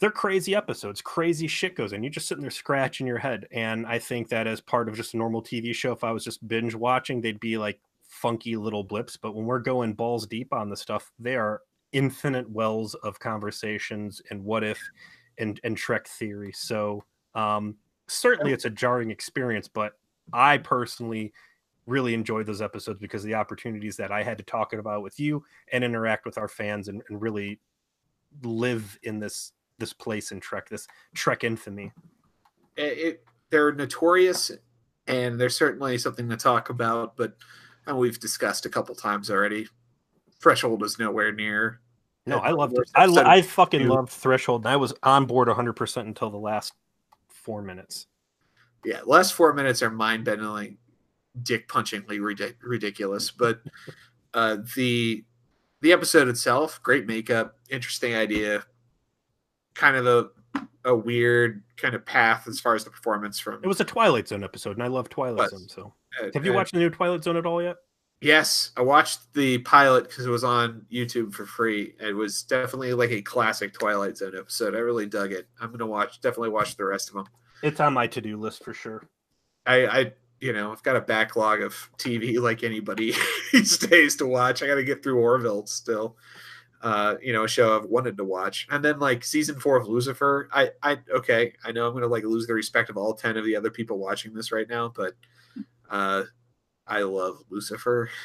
They're crazy episodes. Crazy shit goes in. You're just sitting there scratching your head. And I think that as part of just a normal TV show, if I was just binge watching, they'd be like funky little blips. But when we're going balls deep on the stuff, they are infinite wells of conversations and what if and, and Trek theory. So um, certainly it's a jarring experience, but I personally really enjoyed those episodes because the opportunities that I had to talk about with you and interact with our fans and, and really live in this this place in Trek, this Trek infamy. It, it, they're notorious, and there's certainly something to talk about. But and we've discussed a couple times already. Threshold is nowhere near. No, I loved it. I, episode I fucking two. loved Threshold. And I was on board 100% until the last four minutes. Yeah, last four minutes are mind-bendingly, dick punchingly ridic- ridiculous. But uh, the the episode itself, great makeup, interesting idea, kind of a a weird kind of path as far as the performance from. It was a Twilight Zone episode, and I love Twilight Was. Zone. So, uh, have you uh, watched the new Twilight Zone at all yet? Yes, I watched the pilot because it was on YouTube for free. It was definitely like a classic Twilight Zone episode. I really dug it. I'm gonna watch, definitely watch the rest of them. It's on my to do list for sure. I, I, you know, I've got a backlog of TV like anybody these days to watch. I got to get through Orville still. Uh, you know, a show I've wanted to watch, and then like season four of Lucifer. I, I, okay, I know I'm gonna like lose the respect of all ten of the other people watching this right now, but uh, I love Lucifer.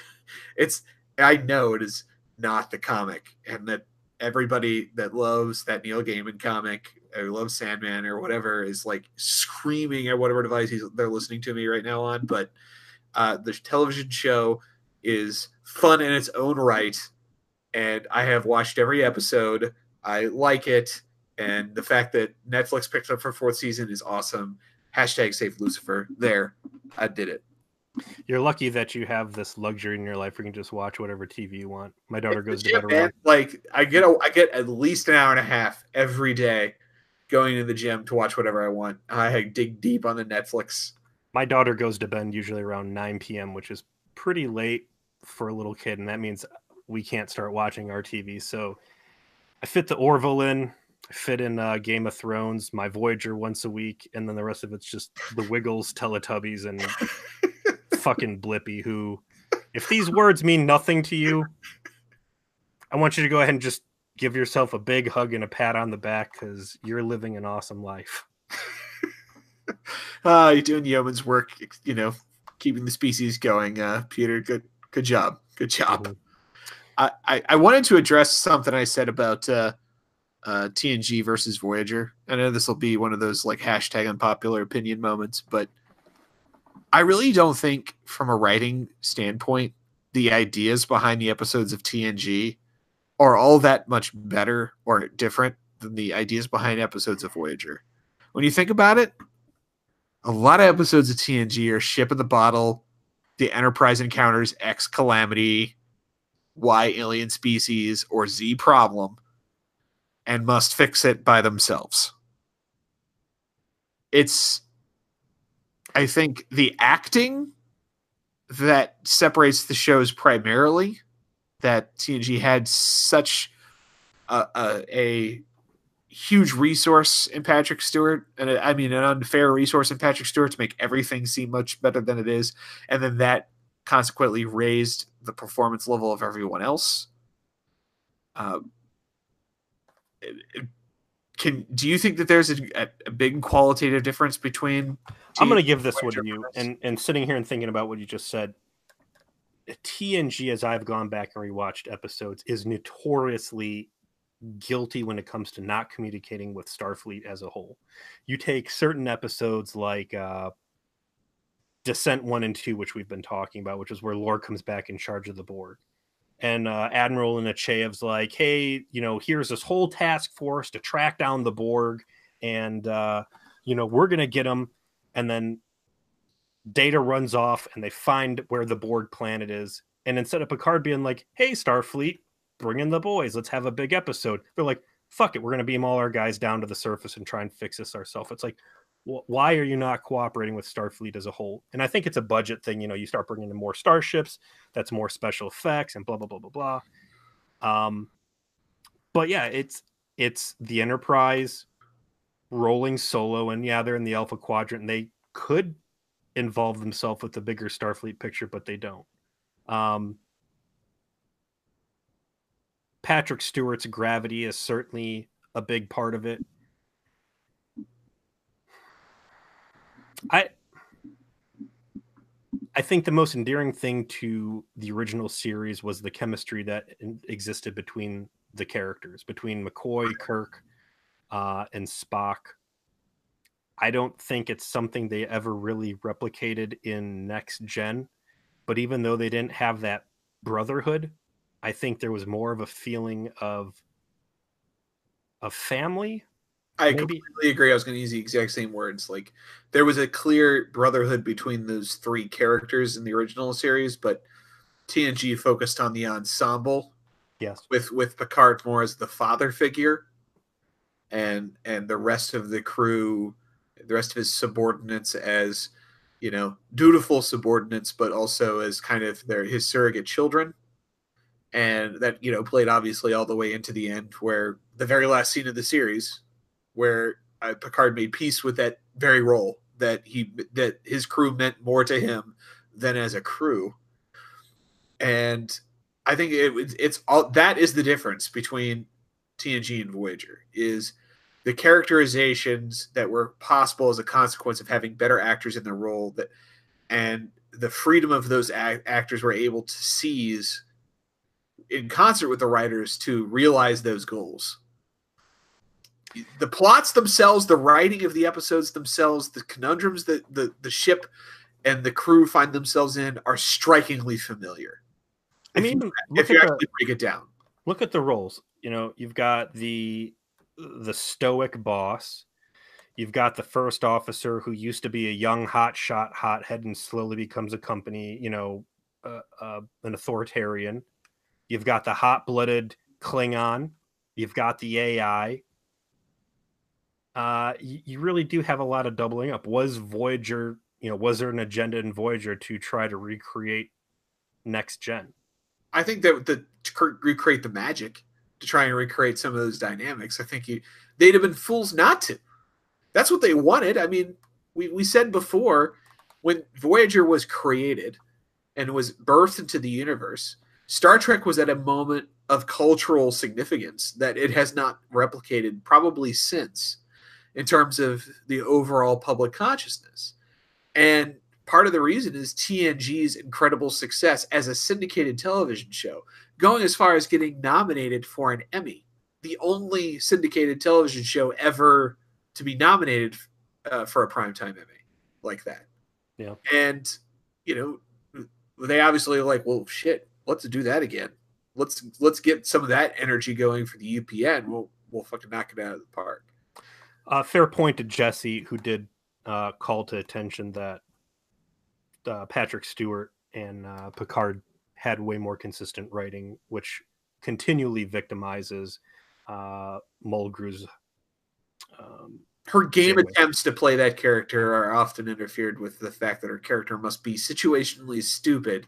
It's, I know it is not the comic, and that everybody that loves that Neil Gaiman comic or loves Sandman or whatever is like screaming at whatever device they're listening to me right now on. But uh, the television show is fun in its own right, and I have watched every episode. I like it, and the fact that Netflix picked up for fourth season is awesome. Hashtag save Lucifer. There, I did it. You're lucky that you have this luxury in your life where you can just watch whatever TV you want. My daughter goes to bed around. like I get a, I get at least an hour and a half every day going to the gym to watch whatever I want. I dig deep on the Netflix. My daughter goes to bed usually around 9 p.m., which is pretty late for a little kid, and that means we can't start watching our TV. So I fit the Orville in, I fit in uh, Game of Thrones, my Voyager once a week, and then the rest of it's just the Wiggles, Teletubbies, and fucking Blippi. Who, if these words mean nothing to you, I want you to go ahead and just give yourself a big hug and a pat on the back because you're living an awesome life. Uh, you're doing yeoman's work, you know, keeping the species going. Uh, Peter, good good job, good job. I, I I wanted to address something I said about uh, uh, TNG versus Voyager. I know this will be one of those like hashtag unpopular opinion moments, but I really don't think, from a writing standpoint, the ideas behind the episodes of TNG are all that much better or different than the ideas behind episodes of Voyager. When you think about it, a lot of episodes of TNG are ship in the bottle, the Enterprise encounters X calamity, Y alien species, or Z problem, and must fix it by themselves. It's, I think, the acting that separates the shows primarily. That TNG had such a, a, a huge resource in Patrick Stewart, and I mean an unfair resource in Patrick Stewart to make everything seem much better than it is, and then that consequently raised the performance level of everyone else. Um, can do you think that there's a, a big qualitative difference between? I'm going to give this one to you. And and sitting here and thinking about what you just said, TNG, as I've gone back and rewatched episodes, is notoriously guilty when it comes to not communicating with Starfleet as a whole. You take certain episodes like uh, Descent One and Two, which we've been talking about, which is where Lore comes back in charge of the Borg. And uh, Admiral Nechayev's like, hey, you know, here's this whole task force to track down the Borg, and uh, you know, we're gonna get them and then Data runs off and they find where the Borg planet is. And instead of Picard being like, hey, Starfleet, bring in the boys, let's have a big episode, they're like, fuck it, we're to beam all our guys down to the surface and try and fix this ourselves. It's like, why are you not cooperating with Starfleet as a whole? And I think it's a budget thing. You know, you start bringing in more starships, that's more special effects and blah, blah, blah, blah, blah. Um, but yeah, it's it's the Enterprise rolling solo, and yeah, they're in the Alpha Quadrant, and they could involve themselves with the bigger Starfleet picture, but they don't. Um, Patrick Stewart's gravity is certainly a big part of it. I I think the most endearing thing to the original series was the chemistry that existed between the characters, between McCoy, Kirk, uh, and Spock. I don't think it's something they ever really replicated in next gen. But even though they didn't have that brotherhood, I think there was more of a feeling of a family. I Maybe- completely agree. I was going to use the exact same words. Like there was a clear brotherhood between those three characters in the original series, but TNG focused on the ensemble Yes. with with Picard more as the father figure, and and the rest of the crew, the rest of his subordinates as you know dutiful subordinates, but also as kind of their his surrogate children. And that you know played obviously all the way into the end, where the very last scene of the series, where uh, Picard made peace with that very role that he that his crew meant more to him than as a crew, and I think it, it's- all that is the difference between TNG and Voyager is the characterizations that were possible as a consequence of having better actors in the role that and the freedom of those act- actors were able to seize in concert with the writers to realize those goals. The plots themselves, the writing of the episodes themselves, the conundrums that the, the ship and the crew find themselves in are strikingly familiar. I mean, you, if you actually the, break it down. look at the roles. You know, you've got the the stoic boss. You've got the first officer who used to be a young hot shot hothead and slowly becomes a company, you know, uh, uh, an authoritarian. You've got the hot blooded Klingon. You've got the AI. Uh, you, you really do have a lot of doubling up. Was Voyager, you know, was there an agenda in Voyager to try to recreate next gen? I think that the to recreate the magic to try and recreate some of those dynamics. I think you, they'd have been fools not to. That's what they wanted. I mean, we, we said before when Voyager was created and was birthed into the universe, Star Trek was at a moment of cultural significance that it has not replicated probably since in terms of the overall public consciousness. And part of the reason is TNG's incredible success as a syndicated television show, going as far as getting nominated for an Emmy, the only syndicated television show ever to be nominated uh, for a primetime Emmy like that. Yeah. And, you know, they obviously are like, well, shit, let's do that again. Let's let's get some of that energy going for the UPN. We'll we'll fucking knock it out of the park. Uh, fair point to Jesse, who did uh, call to attention that uh, Patrick Stewart and uh, Picard had way more consistent writing, which continually victimizes uh, Mulgrew's. Um, Her game Janeway. attempts to play that character are often interfered with the fact that her character must be situationally stupid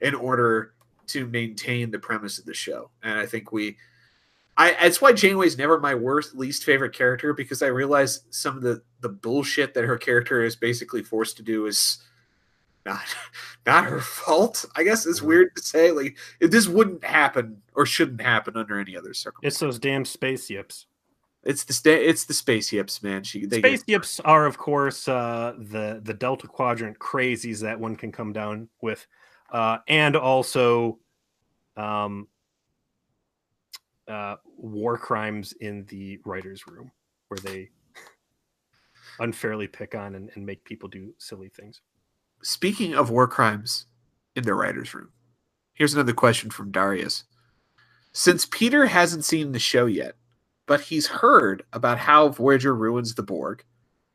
in order to maintain the premise of the show. And I think we I that's why Janeway's never my worst least favorite character because I realize some of the the bullshit that her character is basically forced to do is not not her fault. I guess it's weird to say like this wouldn't happen or shouldn't happen under any other circumstances. it's those damn space yips. It's the sta- it's the space yips, man. She they Space get, yips are, of course, uh, the the Delta Quadrant crazies that one can come down with, uh, and also um, uh, war crimes in the writers' room, where they unfairly pick on and, and make people do silly things. Speaking of war crimes in the writers' room, here's another question from Darius. Since Peter hasn't seen the show yet, but he's heard about how Voyager ruins the Borg,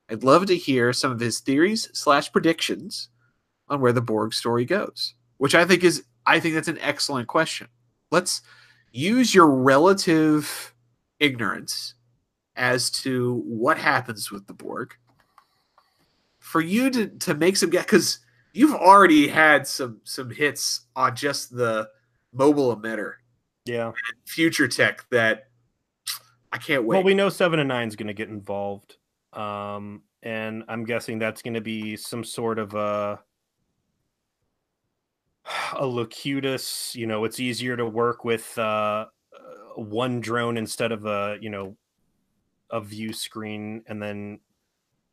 I'd love to hear some of his theories slash predictions on where the Borg story goes. Which I think is I think that's an excellent question. Let's use your relative ignorance as to what happens with the Borg for you to to make some guess because you've already had some some hits on just the mobile emitter Yeah. future tech that I can't wait. Well, we know seven and nine is going to get involved, um, and I'm guessing that's going to be some sort of a a locutus. You know, it's easier to work with uh, uh, one drone instead of a you know a view screen, and then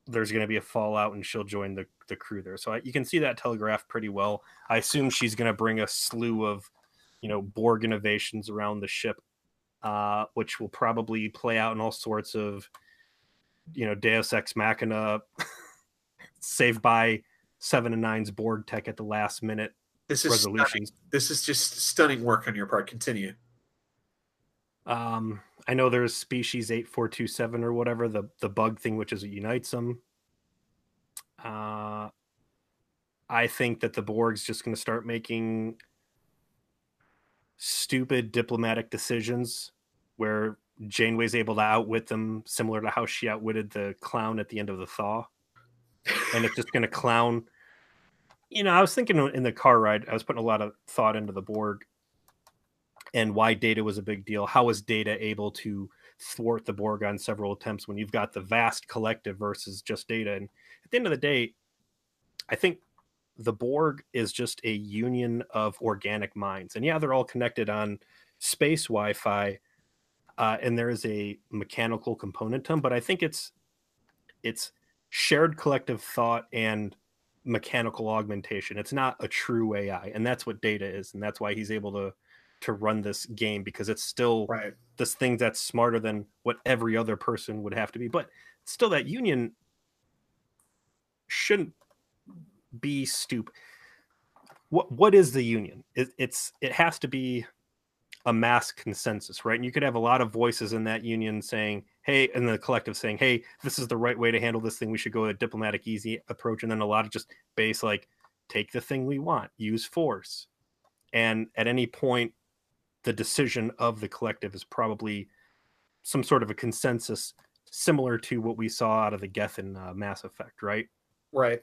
there's going to be a fallout, and she'll join the the crew there. So I, you can see that telegraph pretty well. I assume she's going to bring a slew of you know Borg innovations around the ship uh, which will probably play out in all sorts of, you know, Deus Ex Machina, saved by seven and nine's Borg tech at the last minute this is stunning. this is just stunning work on your part. Continue. Um, I know there's species eight four two seven or whatever the the bug thing, which is it unites them. Uh, I think that the Borg's just going to start making stupid diplomatic decisions where Janeway's able to outwit them, similar to how she outwitted the clown at the end of the thaw. And it's just going to clown. You know, I was thinking in the car ride, I was putting a lot of thought into the Borg and why data was a big deal. How was data able to thwart the Borg on several attempts when you've got the vast collective versus just data? And at the end of the day, I think the Borg is just a union of organic minds. And yeah, they're all connected on space Wi Fi. Uh, and there is a mechanical component to them, but I think it's it's shared collective thought and mechanical augmentation. It's not a true AI, and that's what data is, and that's why he's able to to run this game because it's still Right. this thing that's smarter than what every other person would have to be. But still, that union shouldn't be stupid. What what is the union? It, it's it has to be a mass consensus, right? And you could have a lot of voices in that union saying, "Hey," and the collective saying, "Hey, this is the right way to handle this thing. We should go a diplomatic, easy approach." And then a lot of just base like, "Take the thing we want, use force." And at any point, the decision of the collective is probably some sort of a consensus similar to what we saw out of the Geth in uh, Mass Effect, right? Right.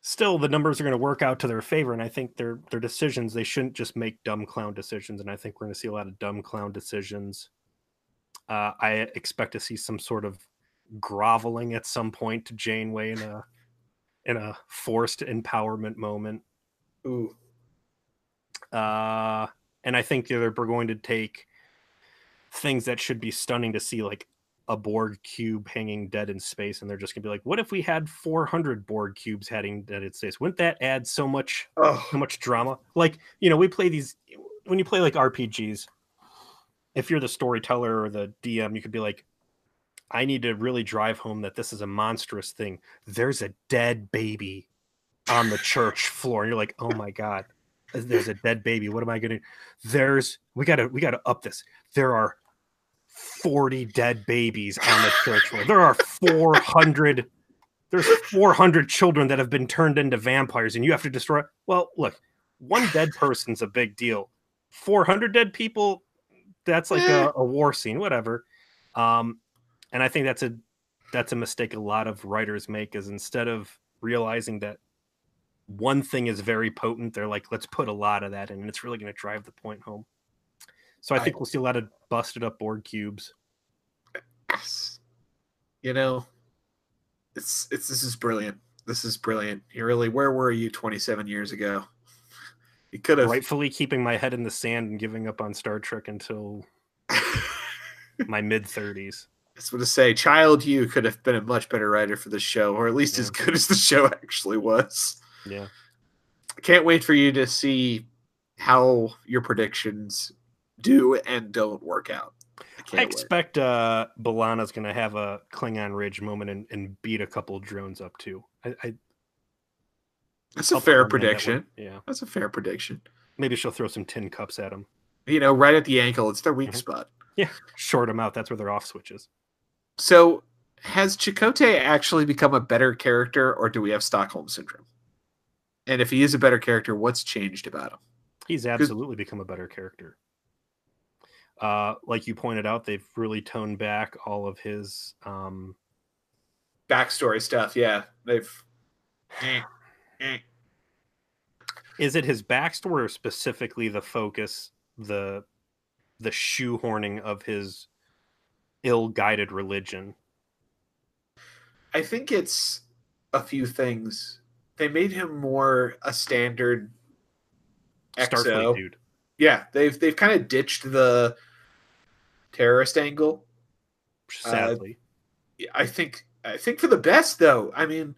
Still, the numbers are going to work out to their favor, and I think their their decisions they shouldn't just make dumb clown decisions, and I think we're going to see a lot of dumb clown decisions. Uh, I expect to see some sort of groveling at some point to Janeway in a in a forced empowerment moment. Ooh. Uh, and I think they're going to take things that should be stunning to see, like a Borg cube hanging dead in space, and they're just gonna be like, "What if we had 400 Borg cubes hanging dead in space? Wouldn't that add so much, Oh. so much drama? Like, you know, we play these when you play like RPGs. If you're the storyteller or the DM, you could be like, "I need to really drive home that this is a monstrous thing. There's a dead baby on the church floor," and you're like, "Oh my god." there's a dead baby. What am I gonna? There's we gotta we gotta up this. There are forty dead babies on the church floor. There are four hundred. There's four hundred children that have been turned into vampires, and you have to destroy. Well, look, one dead person's a big deal. Four hundred dead people. That's like Eh. a, a war scene, whatever. Um, and I think that's a that's a mistake a lot of writers make. Is instead of realizing that one thing is very potent, they're like, let's put a lot of that in, and it's really going to drive the point home. So I I- think we'll see a lot of busted up Borg cubes. You know, it's it's this is brilliant. This is brilliant. You really, where were you 27 years ago? Could have. Rightfully keeping my head in the sand and giving up on Star Trek until my mid 30s. I was going to say, child, you could have been a much better writer for the show, or at least as good as the show actually was. Yeah. I can't wait for you to see how your predictions do and don't work out. I I wait. expect uh B'Elanna's gonna have a Klingon Ridge moment and, and beat a couple drones up too. I, I That's a fair my that one. prediction. Yeah. That's a fair prediction. Maybe she'll throw some tin cups at him. You know, right at the ankle, it's their weak Mhm. spot. Yeah, short them out. That's where their off switches. So, has Chakotay actually become a better character, or do we have Stockholm syndrome? And if he is a better character, what's changed about him? He's absolutely become a better character. Uh, like you pointed out, they've really toned back all of his um, Backstory stuff, yeah. They've. Is it his backstory or specifically the focus the the shoehorning of his ill-guided religion I think it's a few things. They made him more a standard starfleet dude Yeah, they've they've kind of ditched the terrorist angle. sadly uh, I think I think for the best though. I mean,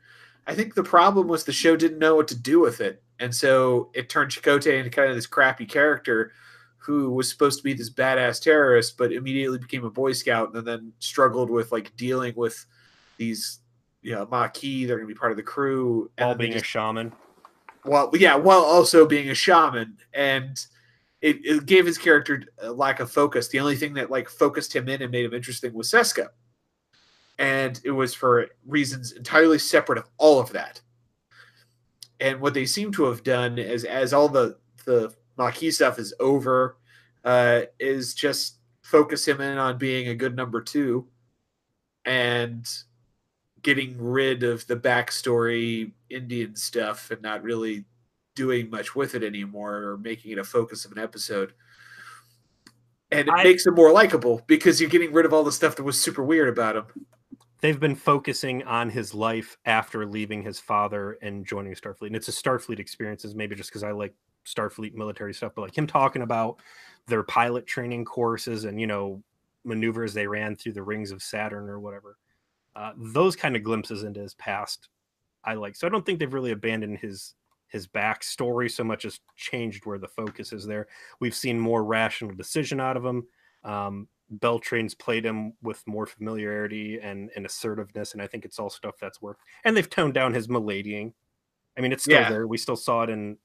I think the problem was the show didn't know what to do with it, and so it turned Chakotay into kind of this crappy character who was supposed to be this badass terrorist, but immediately became a Boy Scout, and then struggled with like dealing with these, you know, Maquis. They're going to be part of the crew, and all being just a shaman. Well yeah while also being a shaman. And it, it gave his character a lack of focus. The only thing that like focused him in and made him interesting was seska and it was for reasons entirely separate of all of that and what they seem to have done is as all the the Maquis stuff is over uh is just focus him in on being a good number two and getting rid of the backstory Indian stuff and not really doing much with it anymore or making it a focus of an episode. And it I- makes him more likable because you're getting rid of all the stuff that was super weird about him. They've been focusing on his life after leaving his father and joining starfleet and it's a starfleet experiences maybe just because i like starfleet military stuff but like him talking about their pilot training courses and you know maneuvers they ran through the rings of saturn or whatever uh, those kind of glimpses into his past i like so i don't think they've really abandoned his his backstory so much has changed where the focus is there. We've seen more rational decision out of him. Um, Beltran's played him with more familiarity and, and assertiveness, and I think it's all stuff that's worked. And they've toned down his maladying. I mean, it's still Yeah. there. We still saw it in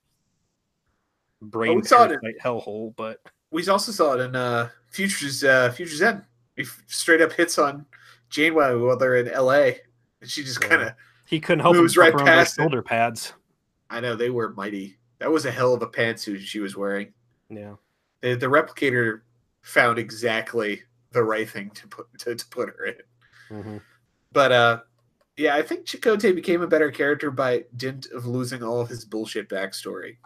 Brain Oh, we saw it in- Hellhole, but We also saw it in uh, Futures uh, Futures End. He straight up hits on Janeway while they're in L.A. and she just Yeah. kind of. he couldn't help Moves right past it. shoulder pads. I know they were mighty. That was a hell of a pantsuit she was wearing. Yeah. The, the replicator found exactly the right thing to put to, to put her in. hmm But uh, yeah, I think Chakotay became a better character by dint of losing all of his bullshit backstory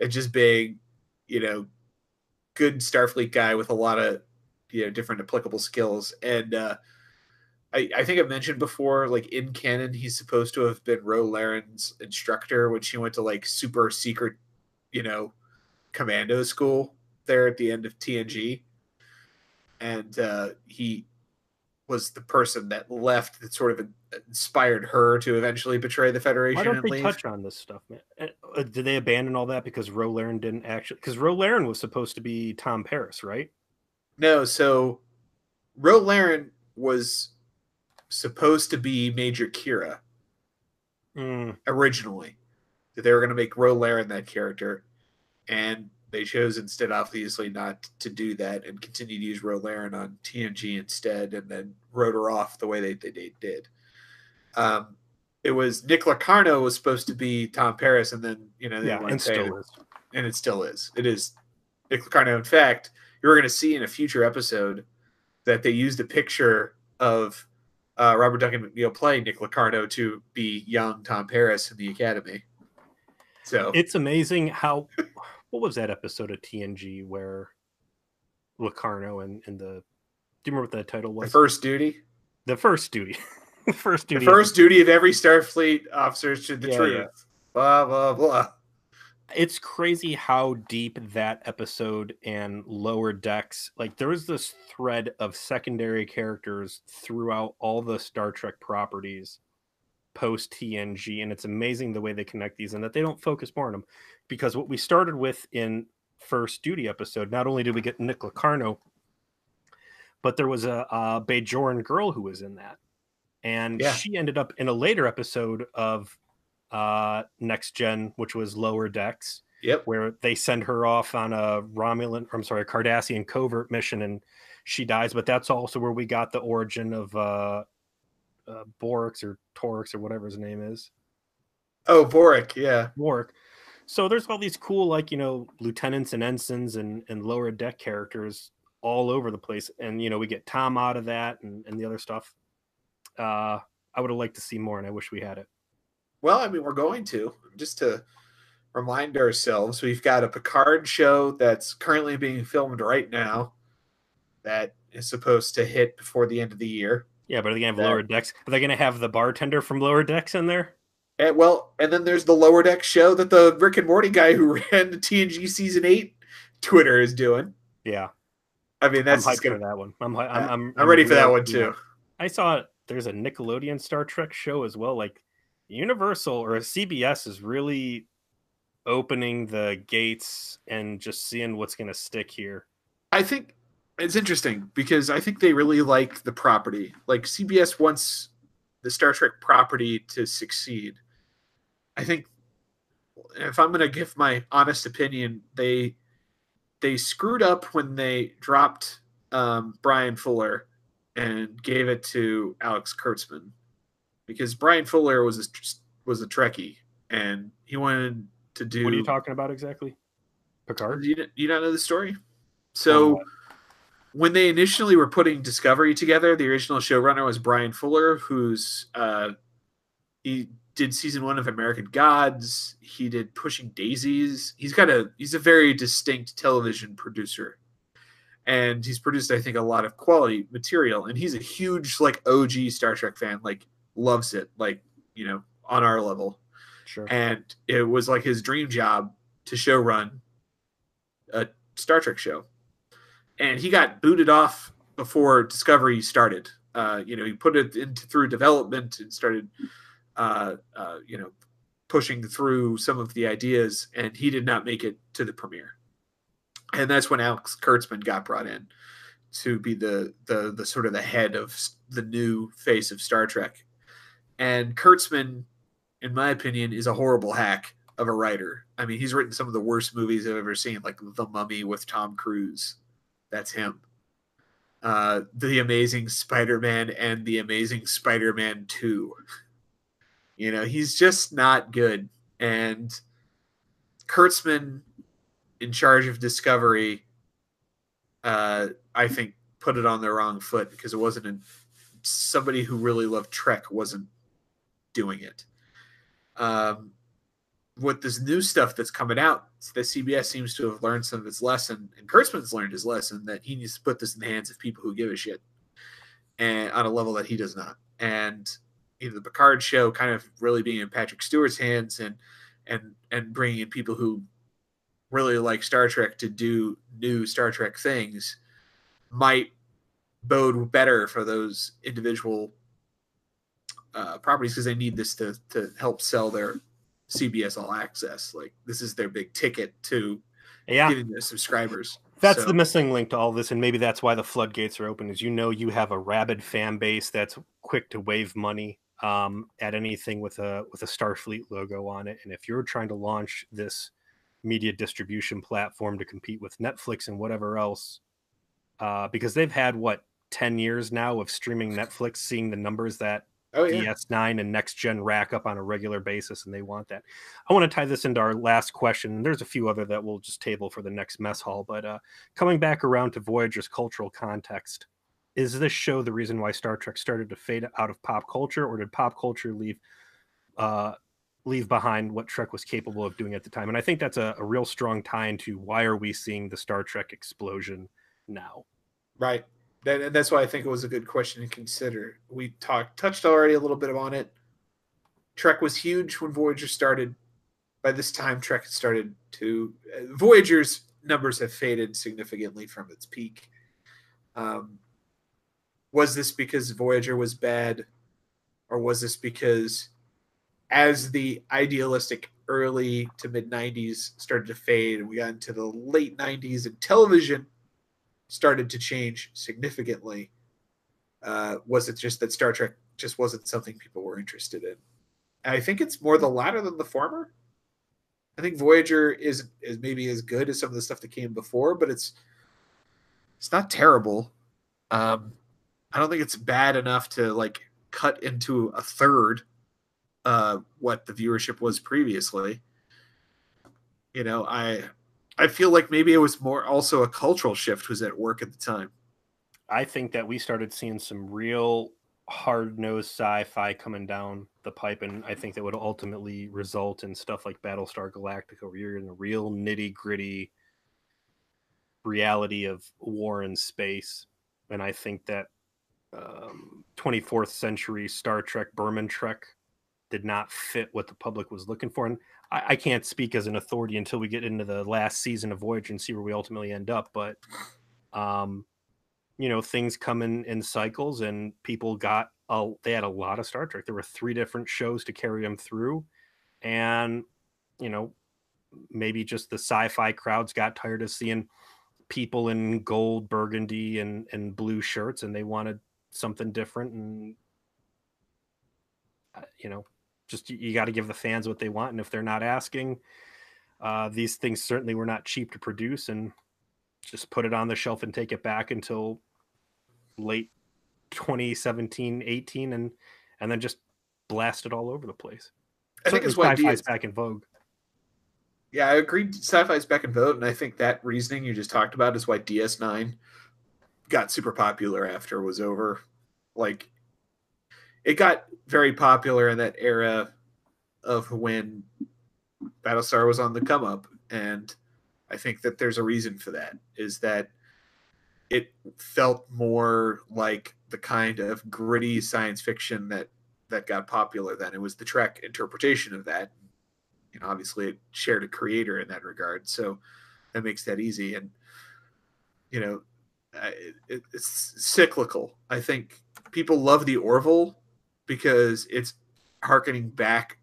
and just being, you know, good Starfleet guy with a lot of, you know, different applicable skills. And uh, I, I think I've mentioned before, like in canon, he's supposed to have been Ro Laren's instructor when she went to like super secret, you know, commando school there at the end of TNG. And uh, he was the person that left that sort of inspired her to eventually betray the Federation Why don't they leave. touch on this stuff, man? Uh, did they abandon all that because Ro Laren didn't actually? Because Ro Laren was supposed to be Tom Paris, right? No, so Ro Laren was supposed to be Major Kira Mm, originally. That they were going to make Ro Laren that character, and they chose instead, obviously, not to do that and continue to use Ro Laren on TNG instead, and then wrote her off the way they, they, they did. Um, it was Nick Locarno was supposed to be Tom Paris, and then you know they yeah, and to say still is. and it still is. It is Nick Locarno. In fact, you're going to see in a future episode that they used a picture of uh, Robert Duncan McNeil playing Nick Locarno to be young Tom Paris in the Academy. So It's amazing how. What was that episode of TNG where Locarno and, and the. Do you remember what that title the was? first duty, the first duty. the first the duty. first duty of every Starfleet officer is to the Yeah, truth. yeah. Blah blah blah. it's crazy how deep that episode and lower decks like there was this thread of secondary characters throughout all the star trek properties post tng and it's amazing the way they connect these and that they don't focus more on them because what we started with in first duty episode not only did we get nick locarno but there was a, a bajoran girl who was in that and Yeah. she ended up in a later episode of uh next gen which was lower decks Yep. where they send her off on a romulan i'm sorry a cardassian covert mission and she dies but that's also where we got the origin of uh, uh borix or torix or whatever his name is Oh, Boric. Yeah. Warwick. So there's all these cool, like you know, lieutenants and ensigns and and lower deck characters all over the place, and you know we get Tom out of that and and the other stuff. Uh, I would have liked to see more, and I wish we had it. Well, I mean, we're going to just to remind ourselves. We've got a Picard show that's currently being filmed right now. That is supposed to hit before the end of the year. Yeah, but are they gonna have That- lower decks? Are they gonna have the bartender from lower decks in there? And well, and then there's the lower deck show that the Rick and Morty guy who ran the TNG season eight Twitter is doing. Yeah, I mean, that's I'm hyped for gonna, that one. I'm hy- I'm I'm, I'm ready for that one too. I saw there's a Nickelodeon Star Trek show as well. Like Universal or CBS is really opening the gates and just seeing what's going to stick here. I think it's interesting because I think they really like the property. Like CBS wants the Star Trek property to succeed. I think if I'm going to give my honest opinion, they they screwed up when they dropped um, Bryan Fuller and gave it to Alex Kurtzman because Bryan Fuller was a, was a Trekkie and he wanted to do. What are you talking about exactly? Picard? Do you, do you not know the story? So what? When they initially were putting Discovery together, the original showrunner was Bryan Fuller, who's uh, he did season one of American Gods. He did Pushing Daisies. He's got a he's a very distinct television producer, and he's produced I think a lot of quality material. And he's a huge like OG Star Trek fan, like loves it, like you know on our level Sure. and it was like his dream job to show run a Star Trek show. And he got booted off before Discovery started. Uh, you know, he put it into through development and started, uh, uh, you know, pushing through some of the ideas, and he did not make it to the premiere. And that's when Alex Kurtzman got brought in to be the the the sort of the head of the new face of Star Trek. And Kurtzman, in my opinion, is a horrible hack of a writer. I mean, he's written some of the worst movies I've ever seen, like The Mummy with Tom Cruise. That's him. Uh, the Amazing Spider-Man and The Amazing Spider-Man Two. You know, he's just not good. And Kurtzman, in charge of Discovery, uh, I think put it on the wrong foot because it wasn't somebody who really loved Trek wasn't doing it. Um, with this new stuff that's coming out, the CBS seems to have learned some of its lesson, and Kurtzman's learned his lesson that he needs to put this in the hands of people who give a shit, and on a level that he does not. And you know, the Picard show kind of really being in Patrick Stewart's hands, and and and bringing in people who really like Star Trek to do new Star Trek things might bode better for those individual uh, properties because they need this to to help sell their CBS All Access. Like this is their big ticket to yeah. getting their subscribers. That's so. the missing link to all this, and maybe that's why the floodgates are open. Is you know you have a rabid fan base that's quick to wave money um, at anything with a with a Starfleet logo on it, and if you're trying to launch this media distribution platform to compete with Netflix and whatever else, uh, because they've had what ten years now of streaming Netflix, seeing the numbers that oh, yeah. DS9 and next gen rack up on a regular basis, and they want that. I want to tie this into our last question. There's a few other that we'll just table for the next mess hall, but uh, coming back around to Voyager's cultural context, is this show the reason why Star Trek started to fade out of pop culture, or did pop culture leave uh, leave behind what Trek was capable of doing at the time? And I think that's a, a real strong tie into why are we seeing the Star Trek explosion now? Right and that's why I think it was a good question to consider. We talked touched already a little bit on it. Trek was huge when Voyager started. By this time, Trek had started to uh, Voyager's numbers have faded significantly from its peak. Um, was this because Voyager was bad, or was this because as the idealistic early to mid 90s started to fade and we got into the late 90s and television started to change significantly? Uh, was it just that Star Trek just wasn't something people were interested in? I think it's more the latter than the former. I think Voyager is is maybe as good as some of the stuff that came before, but it's it's not terrible. Um, I don't think it's bad enough to like cut into a third uh, what the viewership was previously. You know, I I feel like maybe it was more also a cultural shift was at work at the time. I think that we started seeing some real hard nosed sci fi coming down the pipe, and I think that would ultimately result in stuff like Battlestar Galactica, where you're in a real nitty gritty reality of war in space. And I think that um, 24th century Star Trek, Berman Trek, did not fit what the public was looking for. And I, I, can't speak as an authority until we get into the last season of Voyager and see where we ultimately end up. But, um, you know, things come in, in cycles, and people got a, they had a lot of Star Trek. There were three different shows to carry them through, and you know, maybe just the sci-fi crowds got tired of seeing people in gold, burgundy, and and blue shirts, and they wanted something different. And uh, you know, just you, got to give the fans what they want, and if they're not asking, uh, these things certainly were not cheap to produce, and just put it on the shelf and take it back until late 2017, 18, and and then just blast it all over the place. I think it's why sci-fi's back in vogue. Yeah, I agree. Sci-fi's back in vogue, and I think that reasoning you just talked about is why DS9 got super popular after it was over. Like it got very popular in that era of when Battlestar was on the come up, and I think that there's a reason for that. Is that it felt more like the kind of gritty science fiction that that got popular then. It was the Trek interpretation of that. Know, obviously it shared a creator in that regard, so that makes that easy. And you know, it, it's cyclical. I think people love the Orville because it's harkening back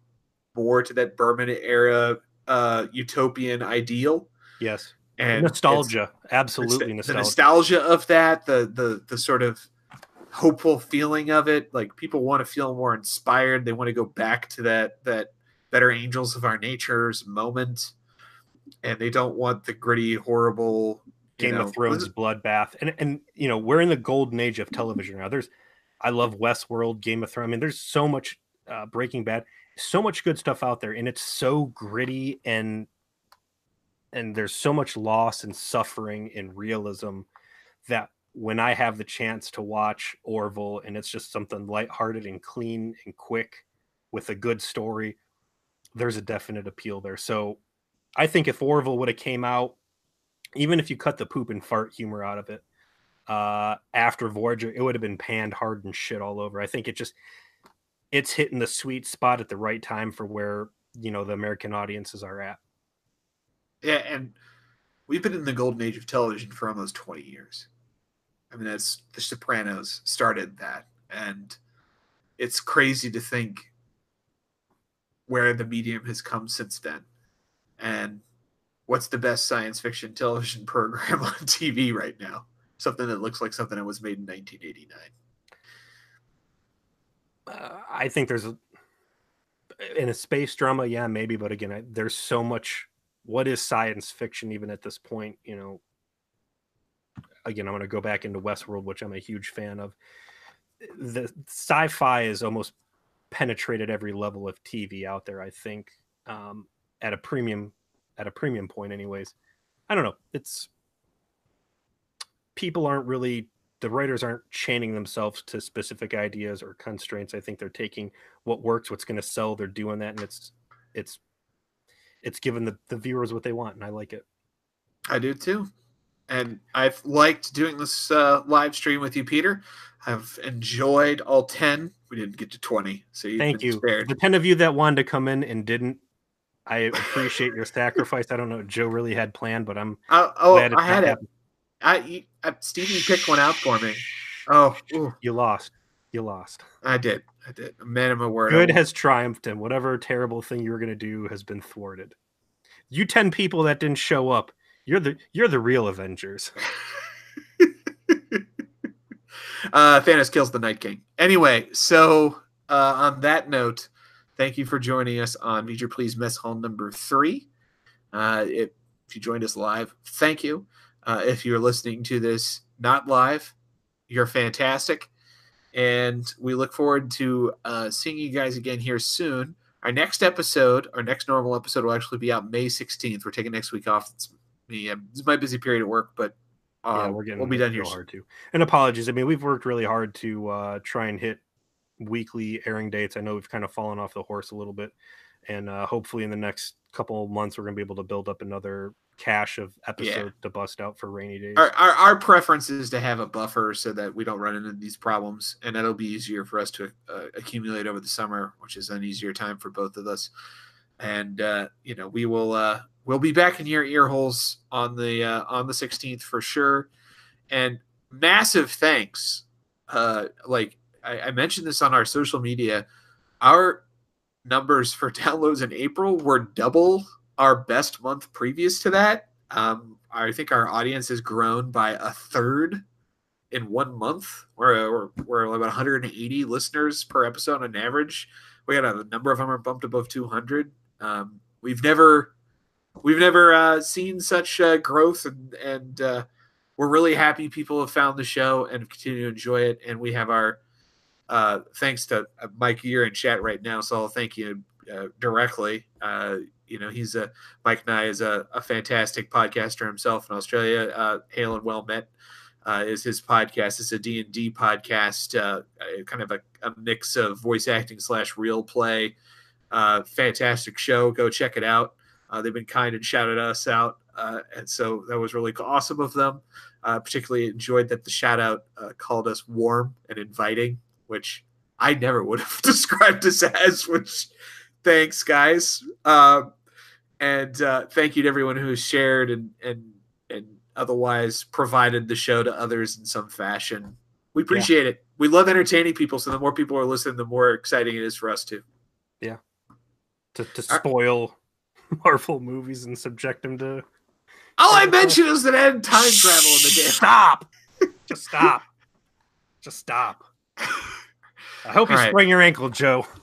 more to that Berman era uh, utopian ideal. Yes. And nostalgia, absolutely the, nostalgia. The nostalgia of that, the the the sort of hopeful feeling of it. Like people want to feel more inspired. They want to go back to that that better angels of our natures moment, and they don't want the gritty, horrible Game know, of Thrones bloodbath. And and you know we're in the golden age of television now. There's, I love Westworld, Game of Thrones. I mean, there's so much uh, Breaking Bad, so much good stuff out there, and it's so gritty and and there's so much loss and suffering and realism that when I have the chance to watch Orville and it's just something lighthearted and clean and quick with a good story, there's a definite appeal there. So I think if Orville would have came out, even if you cut the poop and fart humor out of it, uh, after Voyager, it would have been panned hard and shit all over. I think it just it's hitting the sweet spot at the right time for where you know the American audiences are at. Yeah, and we've been in the golden age of television for almost 20 years. I mean, that's The Sopranos started that. And it's crazy to think where the medium has come since then. And what's the best science fiction television program on TV right now? Something that looks like something that was made in 1989. Uh, I think there's a in a space drama, yeah, maybe, but again, I, there's so much what is science fiction even at this point you know? Again i'm going to go back into westworld which i'm a huge fan of. The sci-fi is almost penetrated every level of tv out there i think um, at a premium at a premium point anyways. I don't know it's people aren't really the writers aren't chaining themselves to specific ideas or constraints i think they're taking what works what's going to sell they're doing that and it's it's it's given the, the viewers what they want, and I like it. I do too. And I've liked doing this uh, live stream with you, Peter. I've enjoyed all 10. We didn't get to 20. So thank you. Spared. The 10 of you that wanted to come in and didn't, I appreciate your sacrifice. I don't know what Joe really had planned, but I'm uh, oh, I had it. I, Stevie picked one out for me. Oh, ooh. you lost. You lost. I did. I did. Man of my word. Good has triumphed, and whatever terrible thing you were going to do has been thwarted. You ten people that didn't show up, you're the you're the real Avengers. uh, Thanos kills the Night King. Anyway, so uh, on that note, thank you for joining us on Your Please Mess Hall number three. Uh, if, if you joined us live, thank you. Uh, if you're listening to this not live, you're fantastic and we look forward to uh, seeing you guys again here soon. Our next episode, our next normal episode, will actually be out May 16th. We're taking next week off. It's me. It's my busy period at work, but uh, yeah, we're getting we'll be done here hard too. And apologies. I mean, we've worked really hard to uh, try and hit weekly airing dates. I know we've kind of fallen off the horse a little bit, and uh, hopefully in the next couple of months we're going to be able to build up another cache of episodes yeah. to bust out for rainy days. Our, our, our, preference is to have a buffer so that we don't run into these problems, and that'll be easier for us to uh, accumulate over the summer, which is an easier time for both of us. And uh, you know, we will uh, we'll be back in your ear holes on the uh, on the 16th for sure. And massive thanks. Uh, like I, I mentioned this on our social media, our numbers for downloads in April were double our best month previous to that. Um, I think our audience has grown by a third in one month. We're, we're, we're about 180 listeners per episode on average. We got a number of them are bumped above 200. Um, we've never we've never uh, seen such uh, growth, and and uh, we're really happy people have found the show and continue to enjoy it. And we have our uh, thanks to uh, Mike. You're in chat right now, so I'll thank you uh, directly. Uh, you know, he's a Mike Nye is a, a fantastic podcaster himself in Australia. Uh, Hail and Well Met uh, is his podcast. It's a D and D podcast, uh, kind of a, a, mix of voice acting slash real play. Uh, fantastic show. Go check it out. Uh, they've been kind and shouted us out, uh, and so that was really awesome of them. Uh, particularly enjoyed that the shout out called us warm and inviting, which I never would have described us as. Which thanks, guys. Uh, and uh, thank you to everyone who shared and and and otherwise provided the show to others in some fashion. We appreciate yeah. it. We love entertaining people, so the more people are listening, the more exciting it is for us too. Yeah. to, to spoil Marvel movies and subject them to All I mentioned is that I had time travel in the game. stop. Just stop. Just stop. I hope you All right. sprain your ankle, Joe.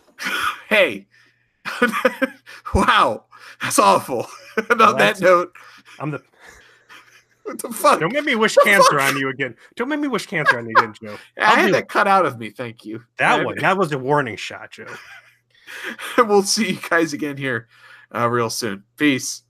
Hey, wow, that's awful. on Well, that note, I'm the. what the fuck? Don't make me wish The cancer fuck? on you again. Don't make me wish cancer on you again, Joe. I I'll had that it. cut out of me. Thank you. That one. That was a warning shot, Joe. we'll see you guys again here uh, real soon. Peace.